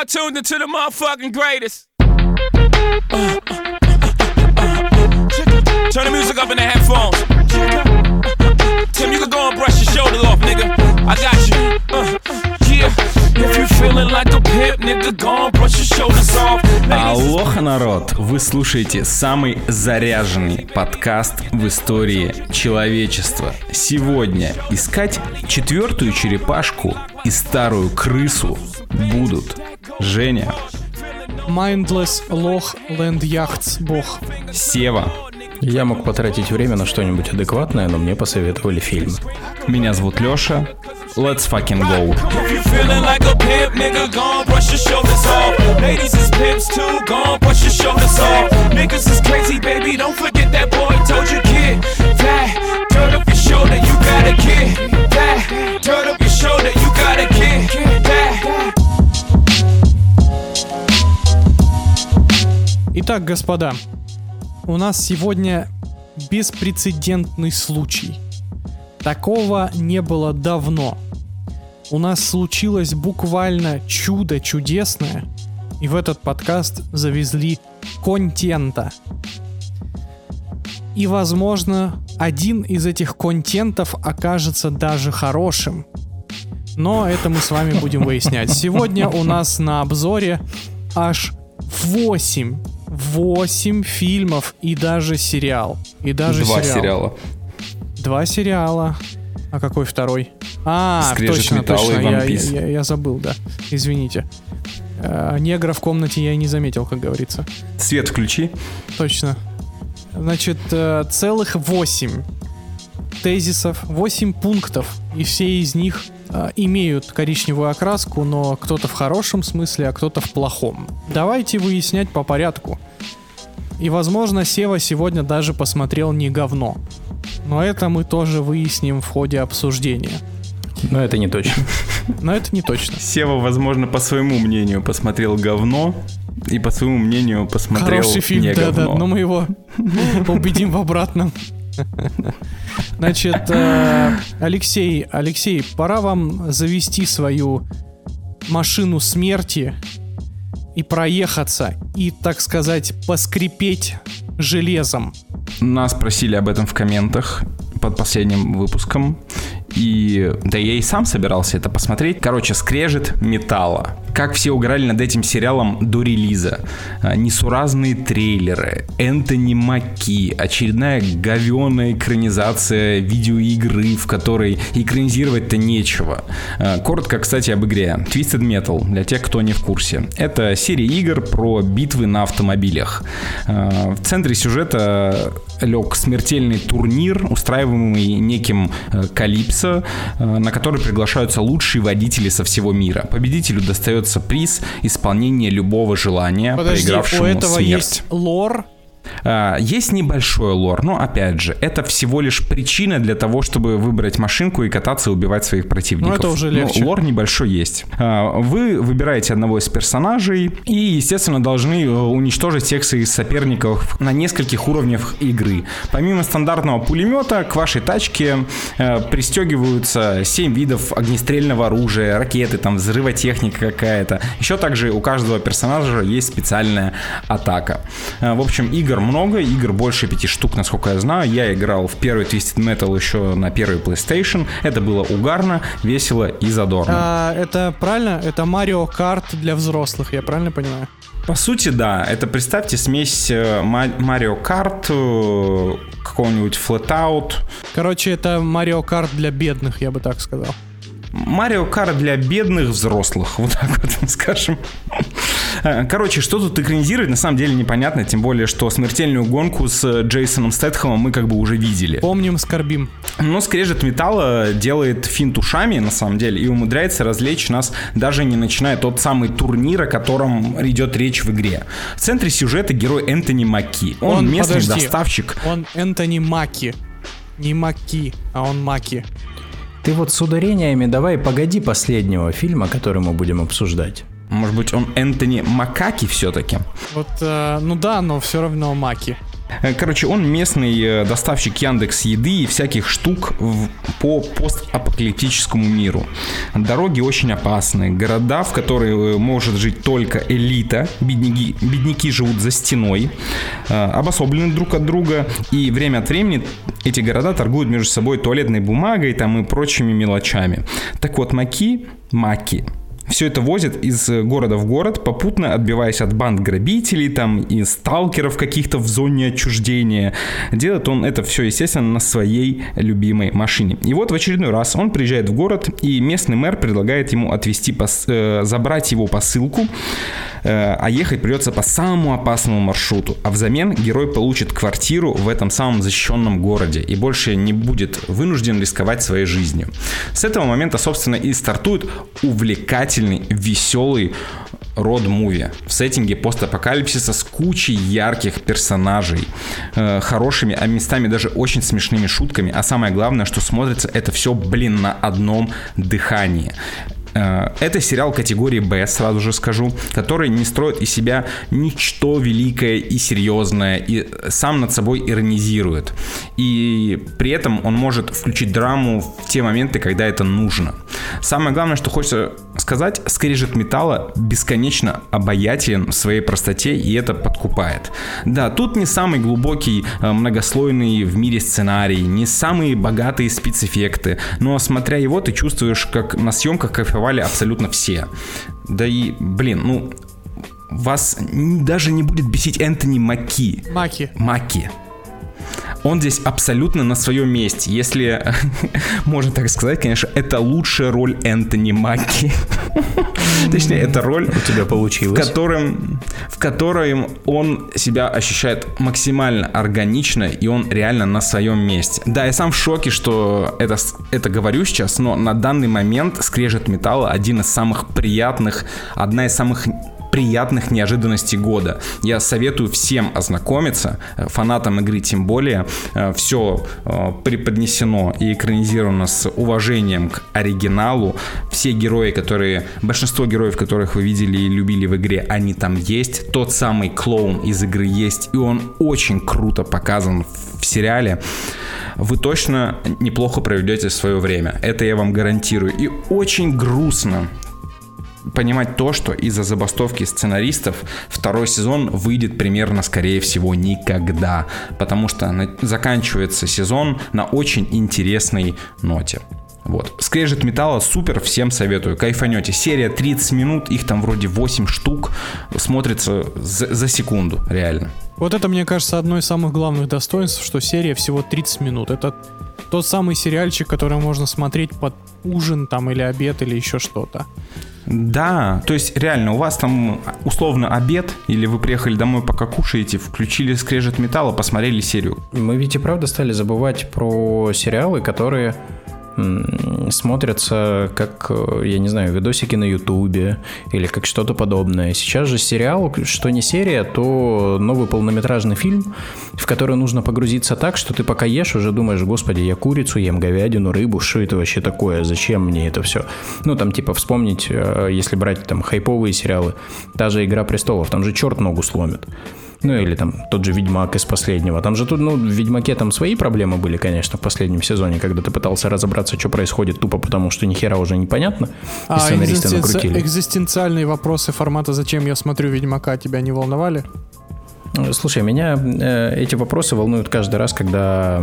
now tuned into the motherfucking greatest. Turn the music up in the headphones. Tim, you can go and brush your shoulder off, nigga. I got you. Uh, yeah. Like pimp, nigga, Алоха, народ! Вы слушаете самый заряженный подкаст в истории человечества. Сегодня искать четвертую черепашку и старую крысу будут Женя, Mindless Лох Land Yachts Бог. Сева, Я мог потратить время на что-нибудь адекватное, но мне посоветовали фильм. меня зовут Лёша. Let's fucking go. turn up your shoulder, you got a kid. That, Итак, господа, у нас сегодня беспрецедентный случай. Такого не было давно. У нас случилось буквально чудо чудесное, и в этот подкаст завезли контента. И, возможно, один из этих контентов окажется даже хорошим. Но это мы с вами будем выяснять. Сегодня у нас на обзоре аж 8 8 фильмов и даже сериал. И даже Два сериал. сериала. Два сериала. А какой второй? А, «Скрежет точно, металла» точно. и «One Я, Piece». я- я забыл, да. Извините. Э, негра в комнате я и не заметил, как говорится. Свет включи. Точно. Значит, э, целых 8 тезисов, 8 пунктов, и все из них э, имеют коричневую окраску, но кто-то в хорошем смысле, а кто-то в плохом. Давайте выяснять по порядку. И, возможно, Сева сегодня даже посмотрел не говно. Но это мы тоже выясним в ходе обсуждения. Но это не точно. Но это не точно. Сева, возможно, по своему мнению посмотрел говно, и по своему мнению посмотрел Хороший фильм, не да, да, говно. но мы его убедим в обратном. Значит, э, Алексей, Алексей, пора вам завести свою машину смерти и проехаться, и, так сказать, поскрипеть железом. Нас просили об этом в комментах под последним выпуском. И да я и сам собирался это посмотреть. Короче, скрежет металла. Как все угорали над этим сериалом до релиза. А, Несуразные трейлеры, Энтони Маки, очередная говеная экранизация видеоигры, в которой экранизировать-то нечего. А, Коротко, кстати, об игре. Twisted Metal, для тех, кто не в курсе. Это серия игр про битвы на автомобилях. А, В центре сюжета лег смертельный турнир, устраиваемый неким э, Калипсо, э, на который приглашаются лучшие водители со всего мира. Победителю достается приз исполнения любого желания, Подожди, у проигравшему этого смерть. есть лор. А, Есть небольшой лор, но опять же, это всего лишь причина для того, чтобы выбрать машинку и кататься и убивать своих противников. Ну, это уже Но легче. лор небольшой есть. А, Вы выбираете одного из персонажей и, естественно, должны э, уничтожить всех своих соперников на нескольких уровнях игры. Помимо стандартного пулемета, к вашей тачке э, пристегиваются 7 видов огнестрельного оружия, ракеты, там взрывотехника какая-то. Еще также у каждого персонажа есть специальная атака. Э, В общем, игр много, игр больше пяти штук, насколько я знаю. Я играл в первый Twisted Metal еще на первый PlayStation. Это было угарно, весело и задорно. А, это правильно? Это Марио Карт для взрослых, я правильно понимаю? По сути, да. Это, представьте, смесь э, Mario Kart, э, какого-нибудь Flatout, Короче, это Марио Карт для бедных, я бы так сказал. Марио Карт для бедных взрослых, вот так вот скажем. Э, Короче, что тут экранизировать, на самом деле непонятно, тем более, что смертельную гонку с Джейсоном Стэтхэмом мы как бы уже видели. Помним, скорбим. Но скрежет металла делает финт ушами, на самом деле, и умудряется развлечь нас, даже не начиная тот самый турнир, о котором идет речь в игре. В центре сюжета герой Энтони Маки. Он, Он, местный подожди. доставщик. Он Энтони Маки. Не Маки, а он Маки. Ты вот с ударениями давай погоди последнего фильма, который мы будем обсуждать. Может быть, он Энтони Макаки все-таки? Вот, э, ну да, но все равно Маки. Э, Короче, он местный э, доставщик Яндекс еды и всяких штук в- по постапокалиптическому миру. Дороги очень опасны. Города, в которые э, может жить только элита. Бедняки, бедняки живут за стеной. Обособлены друг от друга. И время от времени эти города торгуют между собой туалетной бумагой там, и прочими мелочами. Так вот, маки, маки, все это возят из э, города в город, попутно отбиваясь от банд грабителей там и сталкеров каких-то в зоне отчуждения. Делает он это все, естественно, на своей любимой машине. И вот в очередной раз он приезжает в город, и местный мэр предлагает ему отвезти, пос- э, забрать его посылку, а ехать придется по самому опасному маршруту. А взамен герой получит квартиру в этом самом защищенном городе и больше не будет вынужден рисковать своей жизнью. С этого момента, собственно, и стартует увлекательный, веселый род-муви в сеттинге постапокалипсиса с кучей ярких персонажей, э, хорошими, а местами даже очень смешными шутками. А самое главное, что смотрится это все, блин, на одном дыхании. Э, Это сериал категории Б, сразу же скажу, который не строит из себя ничто великое и серьезное, и сам над собой иронизирует. И при этом он может включить драму в те моменты, когда это нужно. Самое главное, что хочется сказать, скрежет металла бесконечно обаятелен в своей простоте, и это подкупает. Да, тут не самый глубокий, э, многослойный в мире сценарий, не самые богатые спецэффекты, но смотря его, ты чувствуешь, как на съемках кайфовали абсолютно все. Да и, блин, ну, вас даже не будет бесить Энтони Маки. Маки. Маки. Он здесь абсолютно на своем месте. Если можно так сказать, конечно, это лучшая роль Энтони Маки. Точнее, это роль, У тебя в получилось. котором, в которой он себя ощущает максимально органично, и он реально на своем месте. Да, я сам в шоке, что это, это говорю сейчас, но на данный момент скрежет металла один из самых приятных, одна из самых приятных неожиданностей года. Я советую всем ознакомиться, э, фанатам игры тем более. Все преподнесено и экранизировано с уважением к оригиналу. Все герои, которые, большинство героев, которых вы видели и любили в игре, они там есть. Тот самый клоун из игры есть, и он очень круто показан в сериале. Вы точно неплохо проведете свое время. Это я вам гарантирую. И очень грустно понимать то, что из-за забастовки сценаристов второй сезон выйдет примерно, скорее всего, никогда. Потому что на- заканчивается сезон на очень интересной ноте. Вот. Скрежет металла супер, всем советую. Кайфанете. Серия 30 минут, их там вроде 8 штук. Смотрится за, за секунду, реально. Вот это, мне кажется, одно из самых главных достоинств, что серия всего 30 минут. Это тот самый сериальчик, который можно смотреть под ужин там или обед или еще что-то. Да, то есть реально, у вас там условно обед, или вы приехали домой пока кушаете, включили скрежет металла, посмотрели серию. Мы ведь и правда стали забывать про сериалы, которые смотрятся как, э, я не знаю, видосики на Ютубе или как что-то подобное. Сейчас же сериал, что не серия, то новый полнометражный фильм, в который нужно погрузиться так, что ты пока ешь, уже думаешь, господи, я курицу ем, говядину, рыбу, что это вообще такое, зачем мне это все? Ну, там, типа, вспомнить, э, если брать там хайповые сериалы, та же «Игра престолов», там же черт ногу сломит. Ну или там тот же Ведьмак из последнего. Там же тут, ну, в Ведьмаке там свои проблемы были, конечно, в последнем сезоне, когда ты пытался разобраться, что происходит тупо, потому что ни хера уже непонятно. И А сценаристы экзистенци- накрутили. экзистенциальные вопросы формата «Зачем я смотрю Ведьмака» тебя не волновали? Слушай, меня э, эти вопросы волнуют каждый раз, когда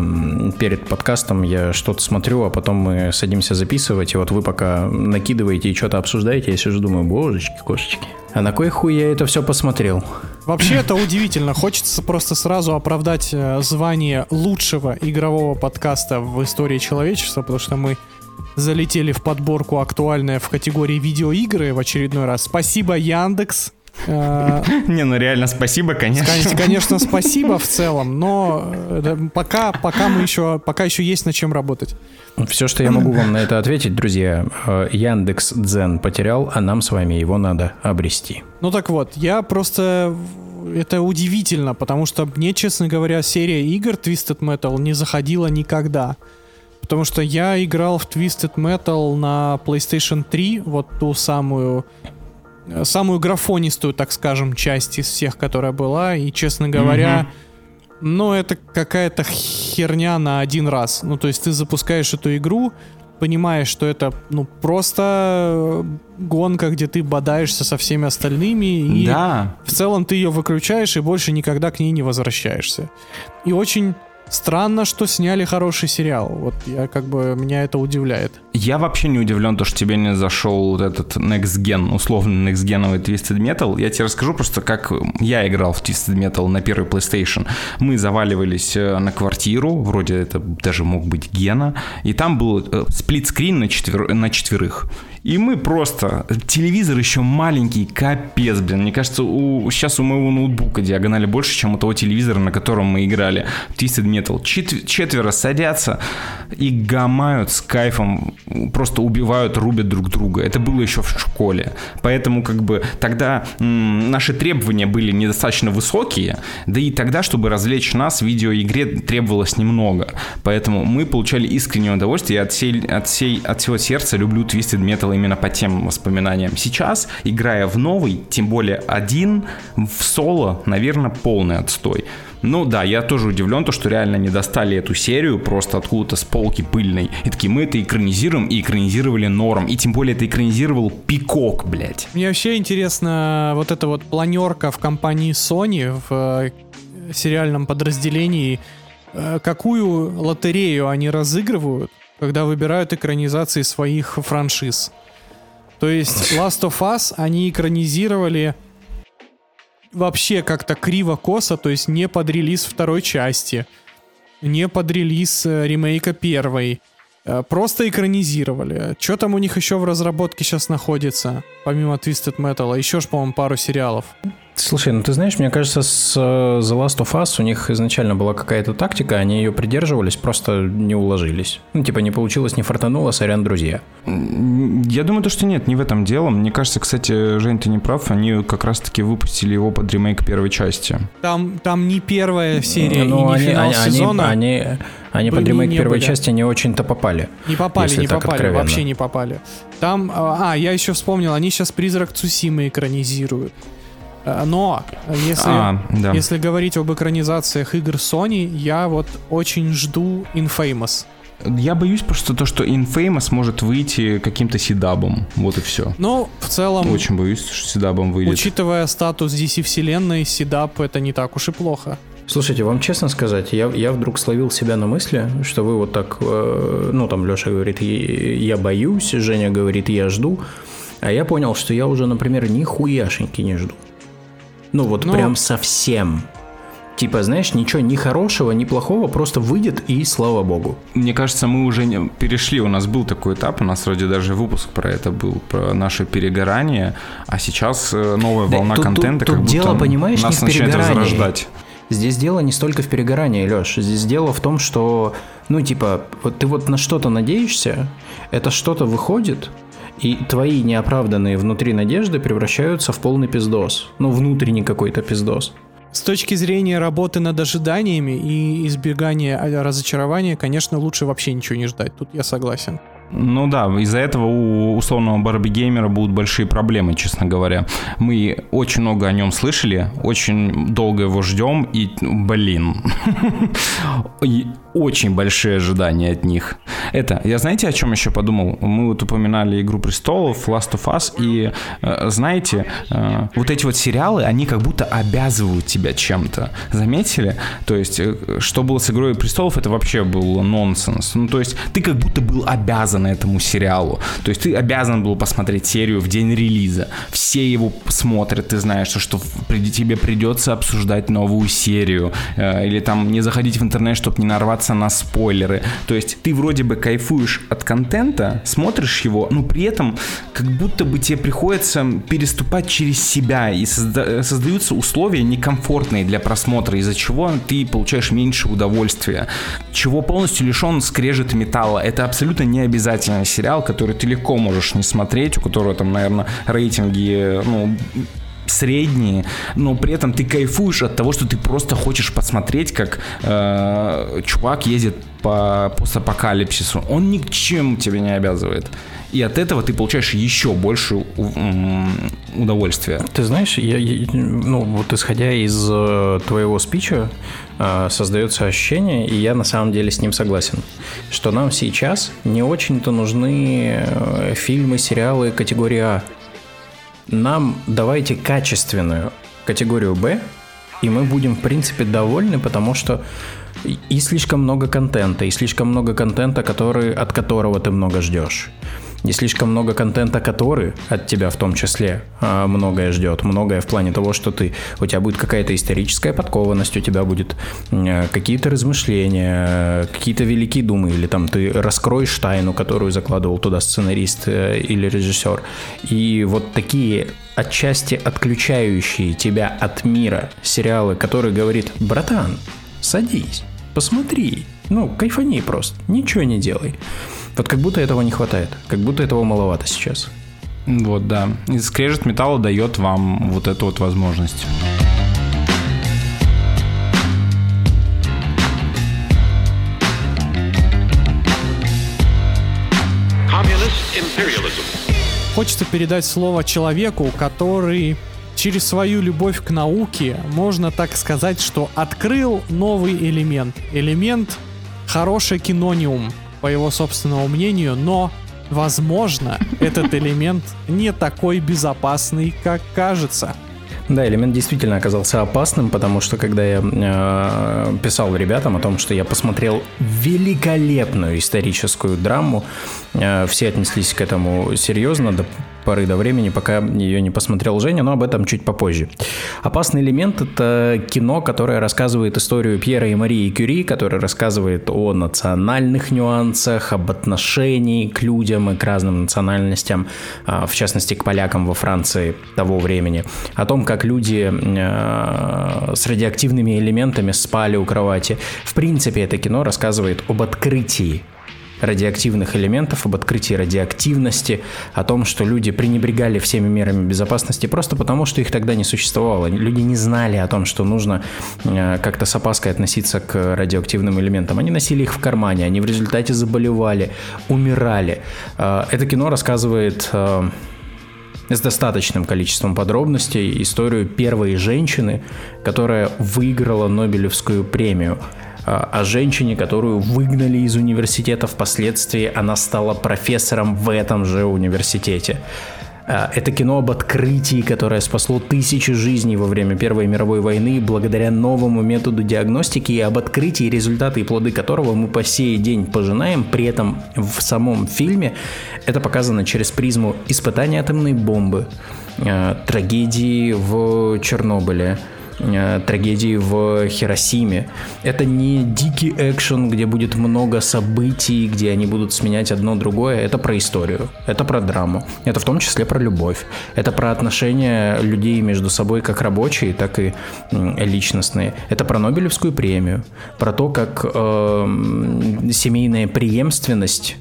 перед подкастом я что-то смотрю, а потом мы садимся записывать, и вот вы пока накидываете и что-то обсуждаете, я сижу думаю, божечки, кошечки. А на кой хуй я это все посмотрел? Вообще это удивительно. Хочется просто сразу оправдать э, звание лучшего игрового подкаста в истории человечества, потому что мы залетели в подборку актуальная в категории видеоигры в очередной раз. Спасибо, Яндекс. Э, Не, ну реально спасибо, конечно. Конечно, конечно, спасибо в целом, но э, пока, пока мы еще, пока еще есть над чем работать. Все, что я могу вам на это ответить, друзья, э, Яндекс Дзен потерял, а нам с вами его надо обрести. Ну так вот, я просто... Это удивительно, потому что мне, честно говоря, серия игр Twisted Metal не заходила никогда. Потому что я играл в Twisted Metal на PlayStation 3, вот ту самую э, самую графонистую, так скажем, часть из всех, которая была, и, честно говоря, но это какая-то херня на один раз. Ну, то есть ты запускаешь эту игру, понимаешь, что это ну просто гонка, где ты бодаешься со всеми остальными, и Да. в целом ты ее выключаешь и больше никогда к ней не возвращаешься. И очень странно, что сняли хороший сериал. Вот я как бы меня это удивляет. Я вообще не удивлен, то, что тебе не зашел вот этот Next Gen, условно Next Geновый Twisted Metal. Я тебе расскажу просто, как я играл в Twisted Metal на первый PlayStation. Мы заваливались э, на квартиру, вроде это даже мог быть Гена, и там был э, сплитскрин на, четвер- на четверых. И мы просто... Телевизор еще маленький, капец, блин. Мне кажется, у, сейчас у моего ноутбука диагонали больше, чем у того телевизора, на котором мы играли. Twisted Metal. Чет- четверо садятся и гамают с кайфом. Просто убивают, рубят друг друга. Это было еще в школе. Поэтому как бы тогда м, наши требования были недостаточно высокие. Да и тогда, чтобы развлечь нас, в видеоигре требовалось немного. Поэтому мы получали искреннее удовольствие. Я от, всей, от, всей, от всего сердца люблю Twisted Metal именно по тем воспоминаниям. Сейчас, играя в новый, тем более один, в соло, наверное, полный отстой. Ну да, я тоже удивлен, то, что реально не достали эту серию просто откуда-то с полки пыльной. И такие, мы это экранизируем, и экранизировали норм. И тем более это экранизировал Пикок, блядь. Мне вообще интересно вот эта вот планерка в компании Sony в э, сериальном подразделении. Э, Какую лотерею они разыгрывают, когда выбирают экранизации своих франшиз? То есть Last of Us они экранизировали вообще как-то криво-косо, то есть не под релиз второй части, не под релиз э, ремейка первой. Э, Просто экранизировали. Что там у них еще в разработке сейчас находится, помимо Twisted Metal? Еще ж, по-моему, пару сериалов. Слушай, ну ты знаешь, мне кажется, с э, The Last of Us у них изначально была какая-то тактика, они ее придерживались, просто не уложились. Ну, типа, не получилось, не фартануло, сорян, друзья. Я думаю, то, что нет, не в этом дело. Мне кажется, кстати, Жень, ты не прав, они как раз-таки выпустили его под ремейк первой части. Там, там не первая серия и Ну, не они, финал они, они, сезона. они, они под были, ремейк не первой были. части не очень-то попали. Не попали, если не так попали, откровенно. вообще не попали. Там, а, а, я еще вспомнил, они сейчас Призрак Цусимы экранизируют. А, Но, если, А, да. если говорить об экранизациях игр Sony, я вот очень жду Infamous. Я боюсь просто то, что Infamous может выйти каким-то седабом. Вот и все. Но в целом, Очень боюсь, что седабом выйдет. учитывая статус DC вселенной, Седап это не так уж и плохо. Слушайте, вам честно сказать, я, я вдруг словил себя на мысли, что вы вот так, э, ну там Леша говорит, «Я- я боюсь, Женя говорит, я жду, а я понял, что я уже, например, нихуяшеньки не жду. Ну вот Ну- прям совсем. Типа, знаешь, ничего ни хорошего, ни плохого, просто выйдет и слава богу. Мне кажется, мы уже не- перешли, у нас был такой этап, у нас вроде даже выпуск про это был, про наше перегорание, а сейчас э, новая Да волна тут- тут- контента тут как будто дело, понимаешь, нас не в начинает разрождать. Здесь дело не столько в перегорании, Леш. Здесь дело в том, что, ну, типа, вот ты вот на что-то надеешься, это что-то выходит, и твои неоправданные внутри надежды превращаются в полный пиздос. Ну, внутренний какой-то пиздос. С точки зрения работы над ожиданиями и избегания а, разочарования, конечно, лучше вообще ничего не ждать. Тут я согласен. Ну да, из-за этого у условного Барби Геймера будут большие проблемы, честно говоря. Мы очень много о нем слышали, очень долго его ждем, и, блин, очень большие ожидания от них. Это, я знаете, о чем еще подумал? Мы вот упоминали «Игру престолов», «Last of Us», и, э, знаете, э, вот эти вот сериалы, они как будто обязывают тебя чем-то. Заметили? То есть, э, что было с «Игрой престолов», это вообще был нонсенс. Ну, то есть, ты как будто был обязан этому сериалу. То есть, ты обязан был посмотреть серию в день релиза. Все его смотрят, ты знаешь, что, что тебе придется обсуждать новую серию. Или там не заходить в интернет, чтобы не нарваться на спойлеры. То есть, ты вроде бы кайфуешь от контента, смотришь его, но при этом как будто бы тебе приходится переступать через себя, и созда- создаются условия некомфортные для просмотра, из-за чего ты получаешь меньше удовольствия, чего полностью лишен скрежет металла. Это абсолютно не обязательный сериал, который ты легко можешь не смотреть, у которого там, наверное, рейтинги, ну, средние, но при этом ты кайфуешь от того, что ты просто хочешь посмотреть, как э, чувак ездит по постапокалипсису. Он ни к чему тебя не обязывает. И от этого ты получаешь еще больше удовольствия. Ты знаешь, я, я, ну вот исходя из э, твоего спича, э, создается ощущение, и я на самом деле с ним согласен, что нам сейчас не очень-то нужны э, фильмы, сериалы категории А. Нам давайте качественную категорию Б, и мы будем, в принципе, довольны, потому что и слишком много контента, и слишком много контента, который, от которого ты много ждешь не слишком много контента, который от тебя в том числе а, многое ждет. Многое в плане того, что ты, у тебя будет какая-то историческая подкованность, у тебя будет а, какие-то размышления, какие-то великие думы, или там ты раскроешь тайну, которую закладывал туда сценарист э, или режиссер. И вот такие отчасти отключающие тебя от мира сериалы, которые говорит, братан, садись, посмотри, ну, кайфани просто, ничего не делай. Вот как будто этого не хватает, как будто этого маловато сейчас. Вот, да. И скрежет металла дает вам вот эту вот возможность. Хочется передать слово человеку, который через свою любовь к науке, можно так сказать, что открыл новый элемент. Элемент хороший кинониум по его собственному мнению, но, возможно, этот элемент не такой безопасный, как кажется. Да, элемент действительно оказался опасным, потому что когда я э, писал ребятам о том, что я посмотрел великолепную историческую драму, э, все отнеслись к этому серьезно, до поры до времени, пока ее не посмотрел Женя, но об этом чуть попозже. «Опасный элемент» — это кино, которое рассказывает историю Пьера и Марии Кюри, которое рассказывает о национальных нюансах, об отношении к людям и к разным национальностям, а, в частности, к полякам во Франции того времени, о том, как люди а, с радиоактивными элементами спали у кровати. В принципе, это кино рассказывает об открытии радиоактивных элементов, об открытии радиоактивности, о том, что люди пренебрегали всеми мерами безопасности просто потому, что их тогда не существовало. Люди не знали о том, что нужно э, как-то с опаской относиться к радиоактивным элементам. Они носили их в кармане, они в результате заболевали, умирали. Э, это кино рассказывает э, с достаточным количеством подробностей историю первой женщины, которая выиграла Нобелевскую премию – о женщине, которую выгнали из университета. Впоследствии она стала профессором в этом же университете. А, это кино об открытии, которое спасло тысячи жизней во время Первой мировой войны благодаря новому методу диагностики и об открытии, результаты и плоды которого мы по сей день пожинаем. При этом в самом фильме это показано через призму испытания атомной бомбы, а, трагедии в Чернобыле, Э, трагедии в Хиросиме. Это не дикий экшен, где будет много событий, где они будут сменять одно другое. Это про историю, это про драму, это в том числе про любовь, это про отношения людей между собой как рабочие, так и личностные. Это про Нобелевскую премию, про то, как э, семейная преемственность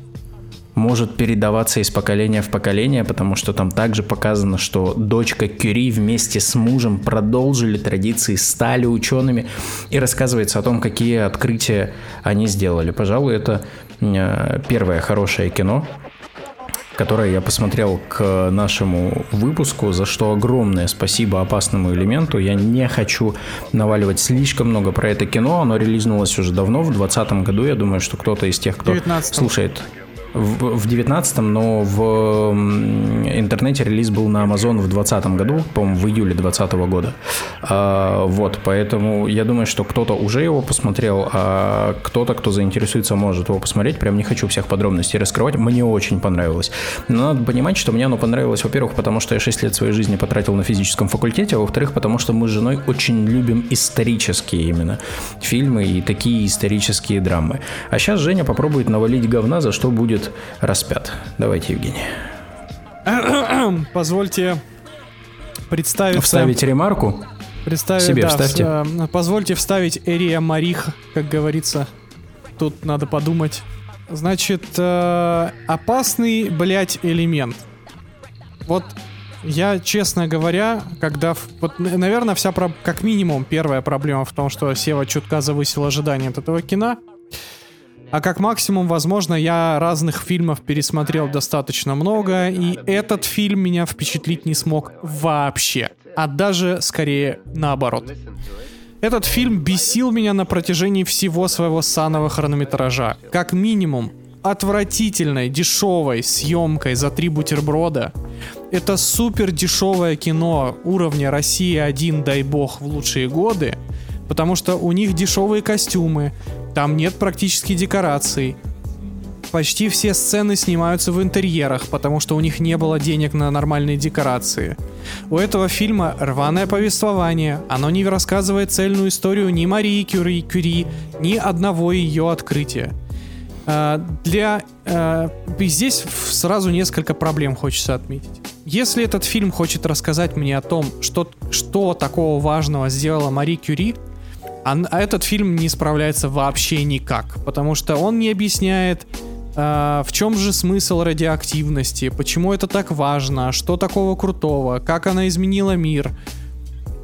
может передаваться из поколения в поколение, потому что там также показано, что дочка Кюри вместе с мужем продолжили традиции, стали учеными, и рассказывается о том, какие открытия они сделали. Пожалуй, это э, первое хорошее кино, которое я посмотрел к нашему выпуску, за что огромное спасибо опасному элементу. Я не хочу наваливать слишком много про это кино, оно релизнулось уже давно, в 2020 году. Я думаю, что кто-то из тех, кто 19 слушает в, 19 но в интернете релиз был на Amazon в 2020 году, по-моему, в июле 2020 года. А, вот, поэтому я думаю, что кто-то уже его посмотрел, а кто-то, кто заинтересуется, может его посмотреть. Прям не хочу всех подробностей раскрывать. Мне очень понравилось. Но надо понимать, что мне оно понравилось, во-первых, потому что я 6 лет своей жизни потратил на физическом факультете, а во-вторых, потому что мы с женой очень любим исторические именно фильмы и такие исторические драмы. А сейчас Женя попробует навалить говна, за что будет распят. Давайте, Евгений. Позвольте представить... Вставить ремарку? Представить, Себе да, вставьте. В, позвольте вставить Эрия Марих, как говорится. Тут надо подумать. Значит, э, опасный, блядь, элемент. Вот Я, честно говоря, когда... Вот, наверное, вся... про- Как минимум, первая проблема в том, что Сева чутка завысил ожидания от этого кино. А как максимум, возможно, я разных фильмов пересмотрел достаточно много, и этот фильм меня впечатлить не смог вообще. А даже, скорее, наоборот. Этот фильм бесил меня на протяжении всего своего санного хронометража. Как минимум, отвратительной, дешевой съемкой за три бутерброда. Это супер дешевое кино уровня Россия 1, дай бог, в лучшие годы. Потому что у них дешевые костюмы, там нет практически декораций. Почти все сцены снимаются в интерьерах, потому что у них не было денег на нормальные декорации. У этого фильма рваное повествование, оно не рассказывает цельную историю ни Марии Кюри, Кюри, ни одного ее открытия. А, Для э, и здесь сразу несколько проблем хочется отметить. Если этот фильм хочет рассказать мне о том, что, что такого важного сделала Мари Кюри, а, а этот фильм не справляется вообще никак, потому что он не объясняет, а, в чем же смысл радиоактивности, почему это так важно, что такого крутого, как она изменила мир.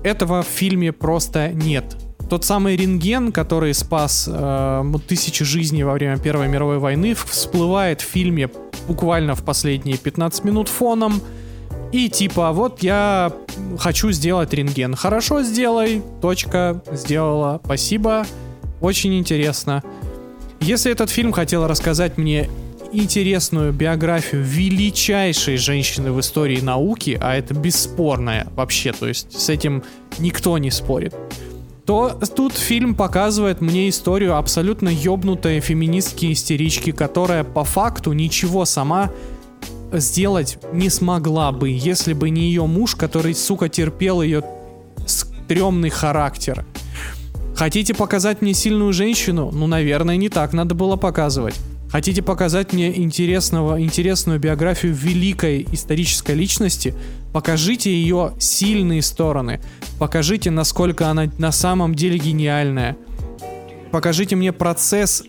Этого в фильме просто нет. Тот самый рентген, который спас э, тысячи жизней во время Первой мировой войны, всплывает в фильме буквально в последние 15 минут фоном. И типа, вот я хочу сделать рентген. Хорошо, сделай. Точка. Сделала. Спасибо. Очень интересно. Если этот фильм хотел рассказать мне интересную биографию величайшей женщины в истории науки, а это бесспорная вообще, то есть с этим никто не спорит, то тут фильм показывает мне историю абсолютно ёбнутой феминистки истерички, которая по факту ничего сама сделать не смогла бы, если бы не ее муж, который, сука, терпел ее стрёмный характер. Хотите показать мне сильную женщину? Ну, наверное, не так надо было показывать. Хотите показать мне интересного, интересную биографию великой исторической личности? Покажите ее сильные стороны. Покажите, насколько она на самом деле гениальная. Покажите мне процесс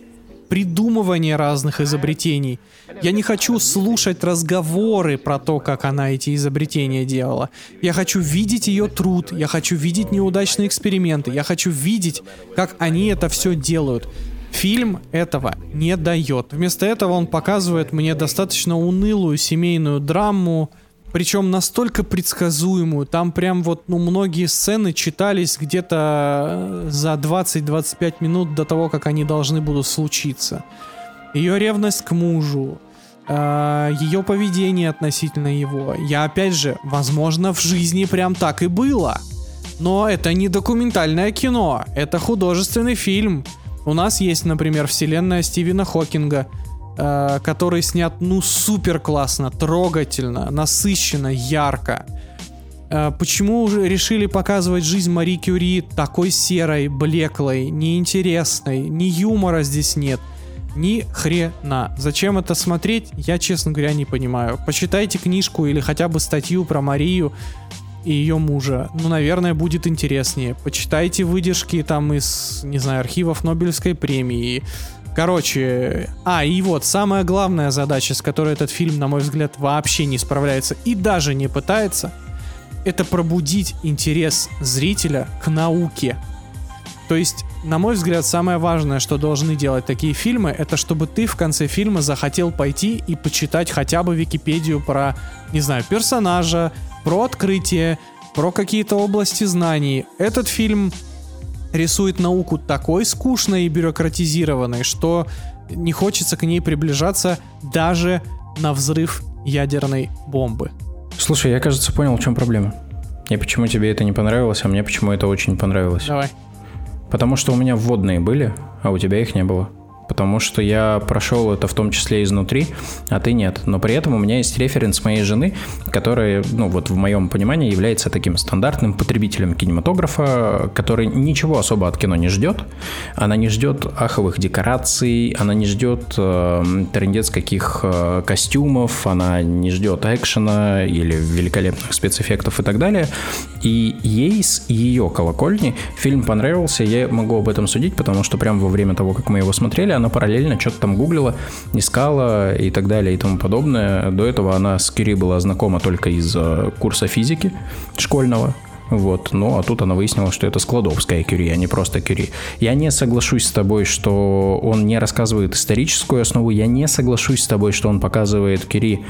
придумывания разных изобретений. Я не хочу слушать разговоры про то, как она эти изобретения делала. Я хочу видеть ее труд, я хочу видеть неудачные эксперименты, я хочу видеть, как они это все делают. Фильм этого не дает. Вместо этого он показывает мне достаточно унылую семейную драму, причем настолько предсказуемую. Там прям вот, ну, многие сцены читались где-то э, за 20-25 минут до того, как они должны будут случиться. Ее ревность к мужу, э, ее поведение относительно его. Я опять же, возможно, в жизни прям так и было. Но это не документальное кино, это художественный фильм. У нас есть, например, вселенная Стивена Хокинга, э, который снят ну супер классно, трогательно, насыщенно, ярко. Э, Почему же решили показывать жизнь Мари Кюри такой серой, блеклой, неинтересной, ни юмора здесь нет, ни хрена. Зачем это смотреть, я, честно говоря, не понимаю. Почитайте книжку или хотя бы статью про Марию и ее мужа. Ну, наверное, будет интереснее. Почитайте выдержки там из, не знаю, архивов Нобелевской премии. Короче, а, и вот, самая главная задача, с которой этот фильм, на мой взгляд, вообще не справляется и даже не пытается, это пробудить интерес зрителя к науке. То есть, на мой взгляд, самое важное, что должны делать такие фильмы, это чтобы ты в конце фильма захотел пойти и почитать хотя бы Википедию про, не знаю, персонажа, про открытие, про какие-то области знаний. Этот фильм рисует науку такой скучной и бюрократизированной, что не хочется к ней приближаться даже на взрыв ядерной бомбы. Слушай, я, кажется, понял, в чем проблема. И почему тебе это не понравилось, а мне почему это очень понравилось. Давай. Потому что у меня вводные были, а у тебя их не было. Потому что я прошел это в том числе изнутри, а ты нет. Но при этом у меня есть референс моей жены, которая, ну вот в моем понимании, является таким стандартным потребителем кинематографа, который ничего особо от кино не ждет. Она не ждет аховых декораций, она не ждет э, трендец каких э, костюмов, она не ждет экшена или великолепных спецэффектов и так далее. И ей с ее колокольни фильм понравился, я могу об этом судить, потому что прямо во время того, как мы его смотрели, деле она параллельно что-то там гуглила, искала и так далее и тому подобное. До этого она с Кюри была знакома только из э, курса физики школьного. Вот, ну а тут она выяснила, что это складовская Кюри, а не просто Кюри. Я не соглашусь с тобой, что он не рассказывает историческую основу, я не соглашусь с тобой, что он показывает Кюри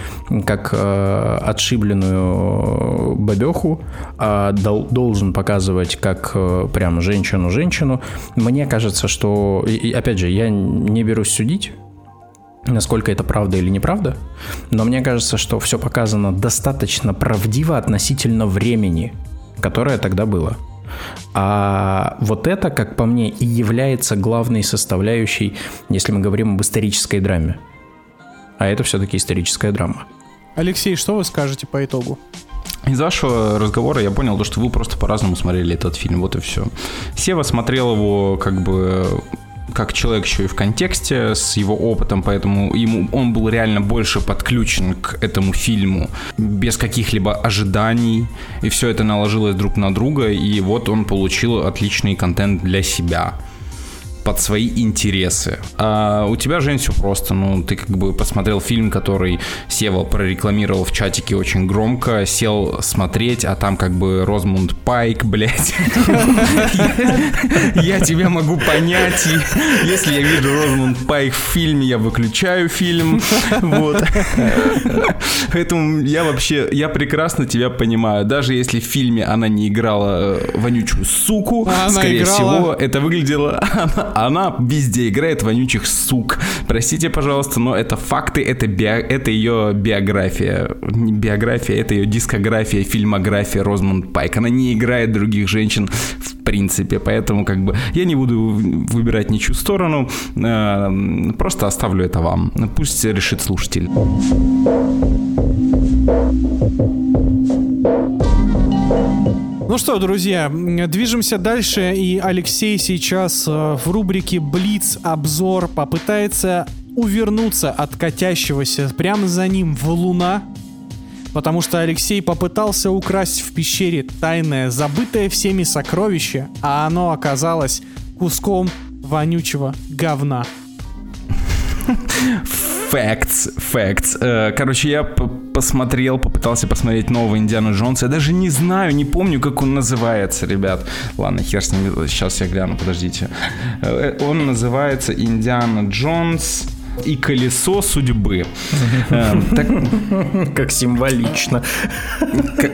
как э, отшибленную бабеху, а дол- должен показывать как э, прям женщину-женщину. Мне кажется, что, и, опять же, я не берусь судить, насколько это правда или неправда, но мне кажется, что все показано достаточно правдиво относительно времени которое тогда было. А вот это, как по мне, и является главной составляющей, если мы говорим об исторической драме. А это все-таки историческая драма. Алексей, что вы скажете по итогу? Из вашего разговора я понял, что вы просто по-разному смотрели этот фильм, вот и все. Сева смотрел его как бы как человек еще и в контексте с его опытом, поэтому ему он был реально больше подключен к этому фильму без каких-либо ожиданий, и все это наложилось друг на друга, и вот он получил отличный контент для себя под свои интересы. А у тебя, Жень, все просто. Ну, ты как бы посмотрел фильм, который Сева прорекламировал в чатике очень громко, сел смотреть, а там как бы Розмунд Пайк, блядь. Я тебя могу понять. Если я вижу Розмунд Пайк в фильме, я выключаю фильм. Вот. Поэтому я вообще, я прекрасно тебя понимаю. Даже если в фильме она не играла вонючую суку, скорее всего, это выглядело она везде играет вонючих сук. Простите, пожалуйста, но это факты, это, био, это ее биография. Не биография, это ее дискография, фильмография Розмонд Пайк. Она не играет других женщин в принципе, поэтому как бы я не буду выбирать ничью сторону, э, просто оставлю это вам. Пусть решит слушатель. Ну что, друзья, движемся дальше, и Алексей сейчас э, в рубрике Блиц обзор попытается увернуться от катящегося прямо за ним в луна, потому что Алексей попытался украсть в пещере тайное, забытое всеми сокровище, а оно оказалось куском вонючего говна. Facts, facts. Э, короче, я посмотрел, попытался посмотреть нового Индиана Джонса. Я даже не знаю, не помню, как он называется, ребят. Ладно, хер с ним, сейчас я гляну, подождите. Э, он называется Индиана Джонс и колесо судьбы. Э, как символично.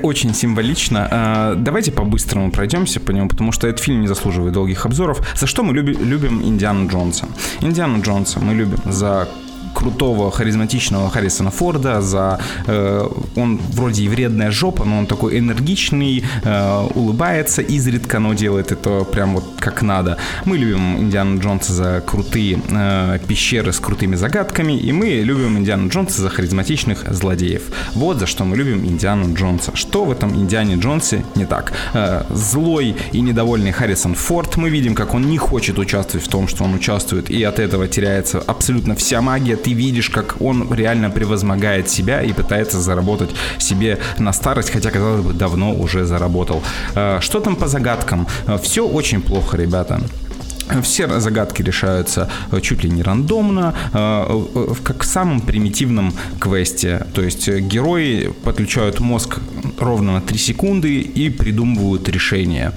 Очень символично. Давайте по-быстрому пройдемся по нему, потому что этот фильм не заслуживает долгих обзоров. За что мы любим Индиана Джонса? Индиана Джонса мы любим за крутого, харизматичного Харрисона Форда, за э, он вроде и вредная жопа, но он такой энергичный, э, улыбается изредка, но делает это прям вот как надо. Мы любим Индиана Джонса за крутые э, пещеры с крутыми загадками, и мы любим Индиана Джонса за харизматичных злодеев. Вот за что мы любим Индиана Джонса. Что в этом Индиане Джонсе не так? Э, злой и недовольный Харрисон Форд, мы видим, как он не хочет участвовать в том, что он участвует, и от этого теряется абсолютно вся магия, ты видишь, как он реально превозмогает себя и пытается заработать себе на старость, хотя, казалось бы, давно уже заработал. Э, что там по загадкам? Э, Все очень плохо, ребята. Все загадки решаются э, чуть ли не рандомно, как в самом примитивном квесте. То есть герои подключают мозг ровно на 3 секунды и придумывают решения,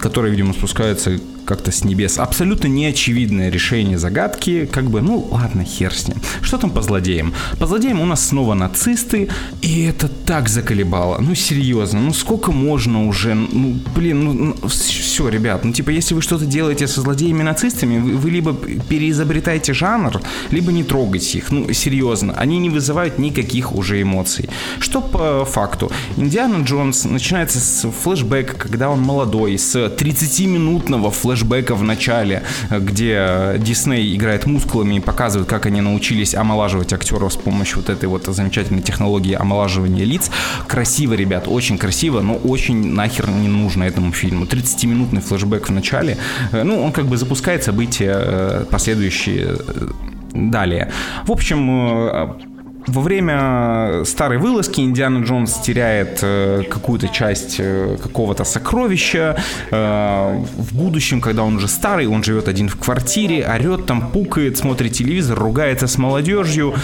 которые, видимо, спускаются как-то с небес. Абсолютно неочевидное решение загадки, как бы, ну ладно, хер с ним. Что там по злодеям? По злодеям у нас снова нацисты, и это так заколебало. Ну серьезно, ну сколько можно уже, ну блин, ну, ну все, ребят, ну типа если вы что-то делаете со злодеями-нацистами, вы, вы либо переизобретаете жанр, либо не трогайте их, ну серьезно, они не вызывают никаких уже эмоций. Что по факту? Индиана Джонс начинается с флешбэка, когда он молодой, с 30-минутного флешбэка флешбека в начале, где Дисней играет мускулами и показывает, как они научились омолаживать актеров с помощью вот этой вот замечательной технологии омолаживания лиц. Красиво, ребят, очень красиво, но очень нахер не нужно этому фильму. 30-минутный флешбэк в начале, э, ну, он как бы запускает события э, последующие э, далее. В общем, во время старой вылазки Индиана Джонс теряет э, какую-то часть э, какого-то сокровища. Э, в будущем, когда он уже старый, он живет один в квартире, орет там, пукает, смотрит телевизор, ругается с молодежью,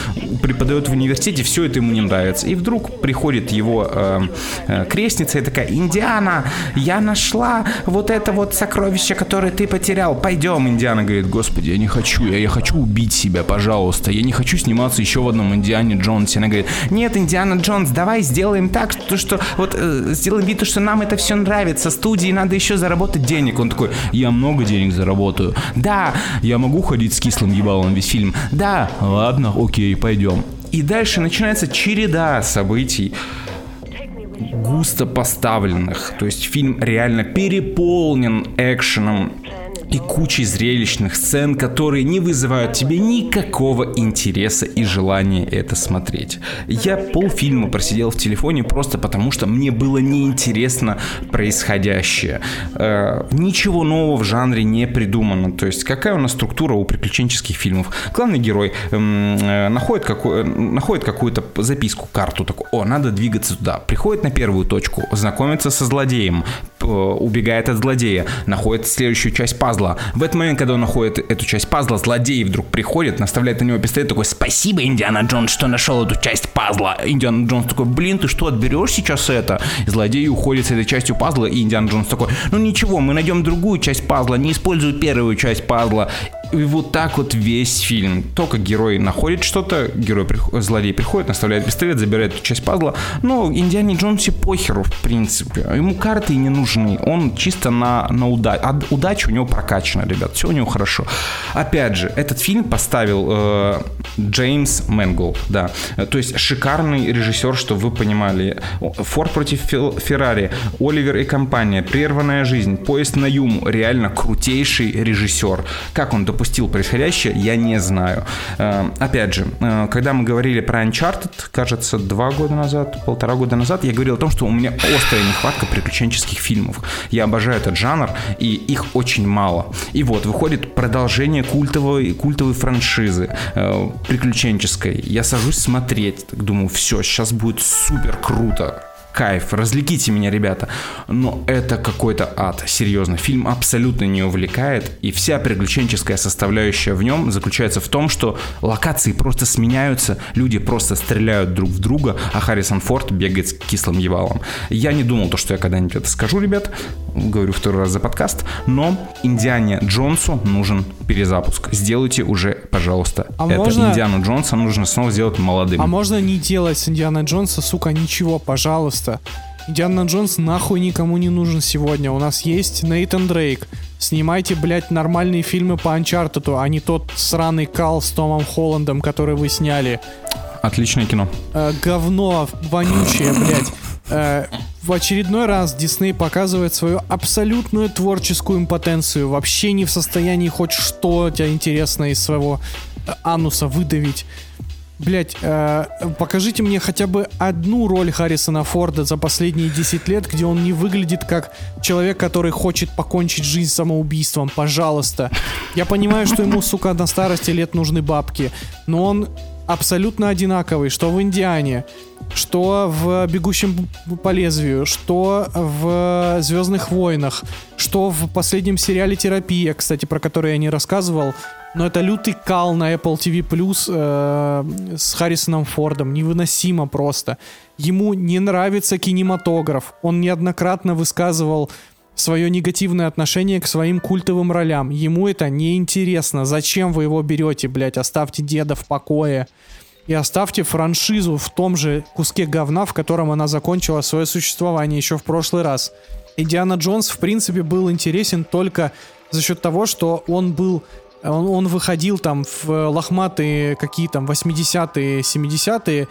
преподает в университете, все это ему не нравится. И вдруг приходит его э, э, крестница и такая, Индиана, я нашла вот это вот сокровище, которое ты потерял. Пойдем, Индиана говорит, господи, я не хочу, я, я хочу убить себя, пожалуйста. Я не хочу сниматься еще в одном Индиане Джонсе. Она говорит, нет, Индиана Джонс, давай сделаем так, что, что вот э, сделаем вид, что нам это все нравится. Студии надо еще заработать денег. Он такой, я много денег заработаю. Да, я могу ходить с кислым ебалом весь фильм. Да, ладно, окей, пойдем. И дальше начинается череда событий, густо поставленных. То есть фильм реально переполнен экшеном и кучей зрелищных сцен, которые не вызывают тебе никакого интереса и желания это смотреть. Я полфильма просидел в телефоне просто потому, что мне было неинтересно происходящее. Э, ничего нового в жанре не придумано. То есть какая у нас структура у приключенческих фильмов? Главный герой эм, э, находит, какую, находит какую-то записку, карту, такой, о, надо двигаться туда. Приходит на первую точку, знакомится со злодеем, э, убегает от злодея, находит следующую часть пазла, пазла. В этот момент, когда он находит эту часть пазла, злодей вдруг приходит, наставляет на него пистолет, такой, спасибо, Индиана Джонс, что нашел эту часть пазла. Индиана Джонс такой, блин, ты что, отберешь сейчас это? И злодей уходит с этой частью пазла, и Индиана Джонс такой, ну ничего, мы найдем другую часть пазла, не используй первую часть пазла. И вот так вот весь фильм. Только герой находит что-то, герой, злодей приходит, наставляет пистолет, забирает эту часть пазла. Но Индиане Джонсе похеру, в принципе. Ему карты не нужны. Он чисто на, на удачу. А удача у него прокачана, ребят. Все у него хорошо. Опять же, этот фильм поставил э, Джеймс Мэнгл, да. То есть шикарный режиссер, что вы понимали. Форд против Феррари, Оливер и компания, Прерванная жизнь, Поезд на Юму. Реально крутейший режиссер. Как он допустил допустил происходящее, я не знаю. Э, опять же, э, когда мы говорили про Uncharted, кажется, два года назад, полтора года назад, я говорил о том, что у меня острая нехватка приключенческих фильмов. Я обожаю этот жанр, и их очень мало. И вот, выходит продолжение культовой, культовой франшизы э, приключенческой. Я сажусь смотреть, думаю, все, сейчас будет супер круто кайф, развлеките меня, ребята. Но это какой-то ад, серьезно. Фильм абсолютно не увлекает, и вся приключенческая составляющая в нем заключается в том, что локации просто сменяются, люди просто стреляют друг в друга, а Харрисон Форд бегает с кислым евалом. Я не думал, то, что я когда-нибудь это скажу, ребят, говорю второй раз за подкаст, но Индиане Джонсу нужен перезапуск. Сделайте уже, пожалуйста, а это. Можно... Индиану Джонса нужно снова сделать молодым. А можно не делать с Индиана Джонса, сука, ничего, пожалуйста. Индиана Джонс нахуй никому не нужен сегодня. У нас есть Нейтан Дрейк. Снимайте, блядь, нормальные фильмы по Анчартеду, а не тот сраный кал с Томом Холландом, который вы сняли. Отличное кино. Э, говно вонючее, блядь. Э, в очередной раз Дисней показывает свою абсолютную творческую импотенцию. Вообще не в состоянии хоть что-то интересное из своего э, ануса выдавить. Блять, э, покажите мне хотя бы одну роль Харрисона Форда за последние 10 лет, где он не выглядит как человек, который хочет покончить жизнь самоубийством. Пожалуйста. Я понимаю, что ему, сука, на старости лет нужны бабки, но он абсолютно одинаковый, что в Индиане, что в «Бегущем по лезвию», что в «Звездных войнах», что в последнем сериале «Терапия», кстати, про который я не рассказывал, но это лютый кал на Apple TV Plus э, с Харрисоном Фордом. Невыносимо просто. Ему не нравится кинематограф. Он неоднократно высказывал свое негативное отношение к своим культовым ролям. Ему это не интересно. Зачем вы его берете, блядь? Оставьте деда в покое. И оставьте франшизу в том же куске говна, в котором она закончила свое существование еще в прошлый раз. Индиана Джонс, в принципе, был интересен только за счет того, что он был он, он выходил там в лохматые какие там 80-е, 70-е,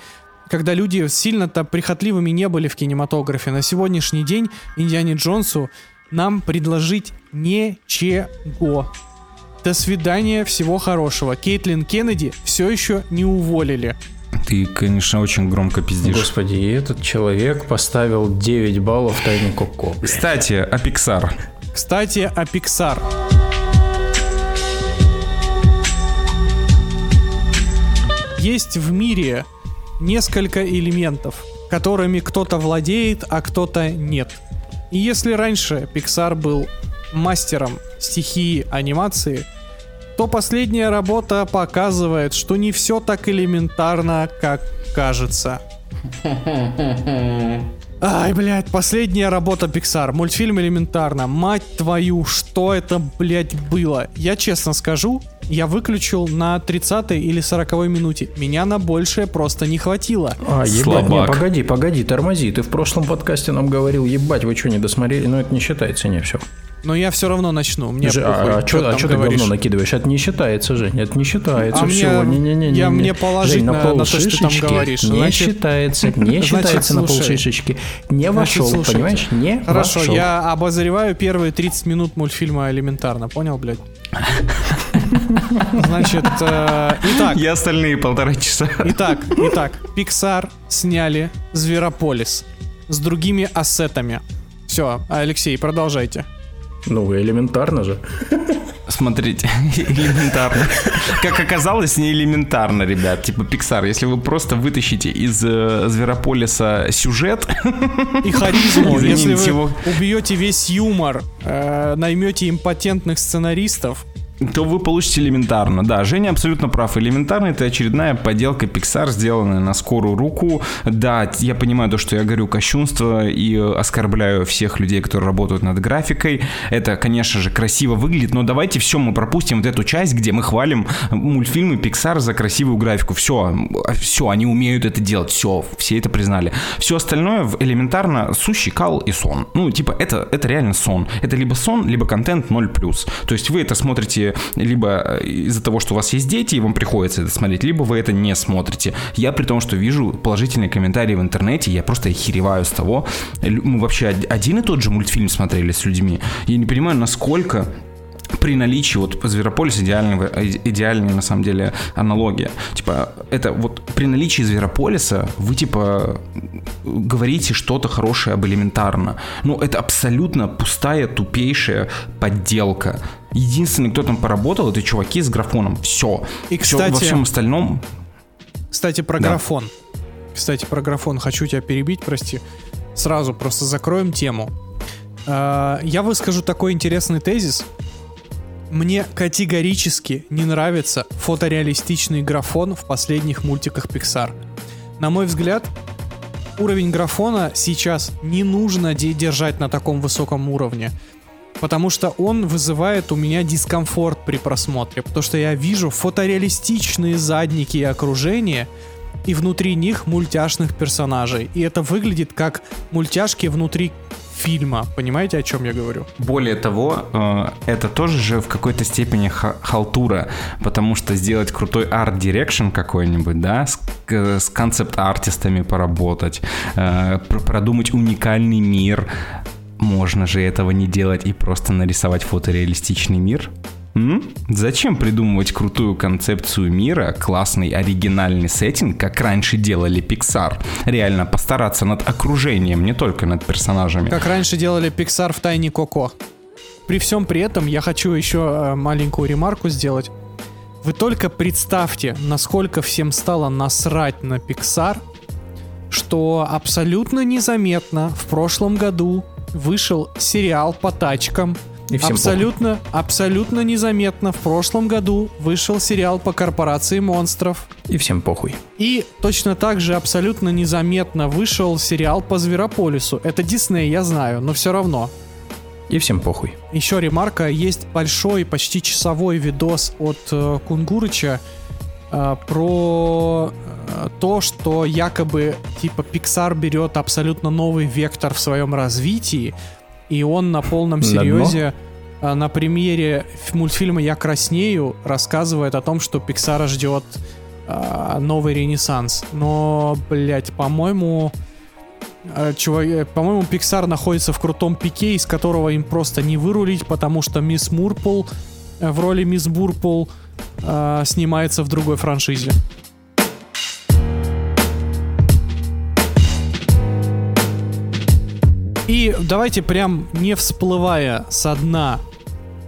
когда люди сильно-то прихотливыми не были в кинематографе. На сегодняшний день Индиане Джонсу нам предложить ничего. До свидания, всего хорошего. Кейтлин Кеннеди все еще не уволили. Ты, конечно, очень громко пиздишь. Господи, и этот человек поставил 9 баллов Тайне Коко. Кстати, о Pixar. Кстати, о Pixar. Есть в мире несколько элементов, которыми кто-то владеет, а кто-то нет. И если раньше Pixar был мастером стихии анимации, то последняя работа показывает, что не все так элементарно, как кажется. Ай, блядь, последняя работа Pixar. Мультфильм элементарно. Мать твою, что это, блядь, было? Я честно скажу, я выключил на 30 или 40 минуте. Меня на большее просто не хватило. А, ебать, не, погоди, погоди, тормози. Ты в прошлом подкасте нам говорил, ебать, вы что, не досмотрели? Ну, это не считается, не, все. Но я все равно начну. Мне Же- похуй, а а чё что там ты говоришь. говно накидываешь? Это не считается, Жень, это не считается. А все, мне- не-не-не. я- не- мне положить Жень, на- на то, что ты там говоришь. Не Значит- считается, не Значит, считается на слушай. полшишечки. Не Значит, вошел, слушайте. понимаешь? Не Хорошо, вошел. я обозреваю первые 30 минут мультфильма элементарно, понял, блядь? Значит, э, итак, И остальные полтора часа. итак, итак, Pixar сняли Зверополис с другими ассетами. Все, Алексей, продолжайте. Ну, элементарно же. Смотрите, элементарно. Как оказалось, не элементарно, ребят. Типа Pixar, если вы просто вытащите из э, Зверополиса сюжет, И харизму, если вы его. убьете весь юмор, э, наймете импотентных сценаристов, то вы получите элементарно. Да, Женя абсолютно прав. Элементарно это очередная поделка Pixar, сделанная на скорую руку. Да, я понимаю то, что я говорю кощунство и э, оскорбляю всех людей, которые работают над графикой. Это, конечно же, красиво выглядит, но давайте все мы пропустим вот эту часть, где мы хвалим мультфильмы Pixar за красивую графику. Все, все, они умеют это делать, все, все это признали. Все остальное элементарно сущий кал и сон. Ну, типа, это, это реально сон. Это либо сон, либо контент 0+. То есть вы это смотрите либо э, из-за того, что у вас есть дети, и вам приходится это смотреть, либо вы это не смотрите. Я при том, что вижу положительные комментарии в интернете, я просто охереваю с того. Мы вообще од- один и тот же мультфильм смотрели с людьми. Я не понимаю, насколько при наличии, вот Зверополис идеальный, идеальная на самом деле аналогия. Типа, это вот при наличии Зверополиса вы типа говорите что-то хорошее об элементарно. Ну, это абсолютно пустая, тупейшая подделка. Единственный, кто там поработал, это чуваки с графоном. Все. И, Всё, во кстати- всем остальном Кстати, про Да. графон. Кстати, про графон. Хочу тебя перебить, прости. Сразу просто закроем тему. А, Я выскажу такой интересный тезис. Мне категорически не нравится фотореалистичный графон в последних мультиках Pixar. На мой взгляд, уровень графона сейчас не нужно де- держать на таком высоком уровне. Потому что он вызывает у меня дискомфорт при просмотре. Потому что я вижу фотореалистичные задники и окружение, и внутри них мультяшных персонажей. И это выглядит как мультяшки внутри фильма. Понимаете, о чем я говорю? Более того, э, это тоже же в какой-то степени ха- халтура, потому что сделать крутой art direction какой-нибудь, да, с, концепт-артистами поработать, э, пр- продумать уникальный мир, можно же этого не делать и просто нарисовать фотореалистичный мир? М? Зачем придумывать крутую концепцию мира, классный оригинальный сеттинг, как раньше делали Pixar? Реально постараться над окружением, не только над персонажами. Как раньше делали Pixar в Тайне Коко. При всем при этом я хочу еще э, маленькую ремарку сделать. Вы только представьте, насколько всем стало насрать на Pixar, что абсолютно незаметно в прошлом году вышел сериал по тачкам. И всем абсолютно, абсолютно незаметно в прошлом году вышел сериал по корпорации монстров. И всем похуй. И точно так же абсолютно незаметно вышел сериал по Зверополису. Это Дисней, я знаю, но все равно. И всем похуй. Еще ремарка, есть большой, почти часовой видос от э, Кунгурыча э, про э, то, что якобы типа Pixar берет абсолютно новый вектор в своем развитии, и он на полном серьезе э, на примере ф- мультфильма «Я краснею» рассказывает о том, что Pixar ждет э, новый ренессанс. Но, блять, по-моему, э, чувак, э, по-моему, Pixar находится в крутом пике, из которого им просто не вырулить, потому что мисс Мурпл в роли мисс Бурпл э, снимается в другой франшизе. И давайте прям не всплывая со дна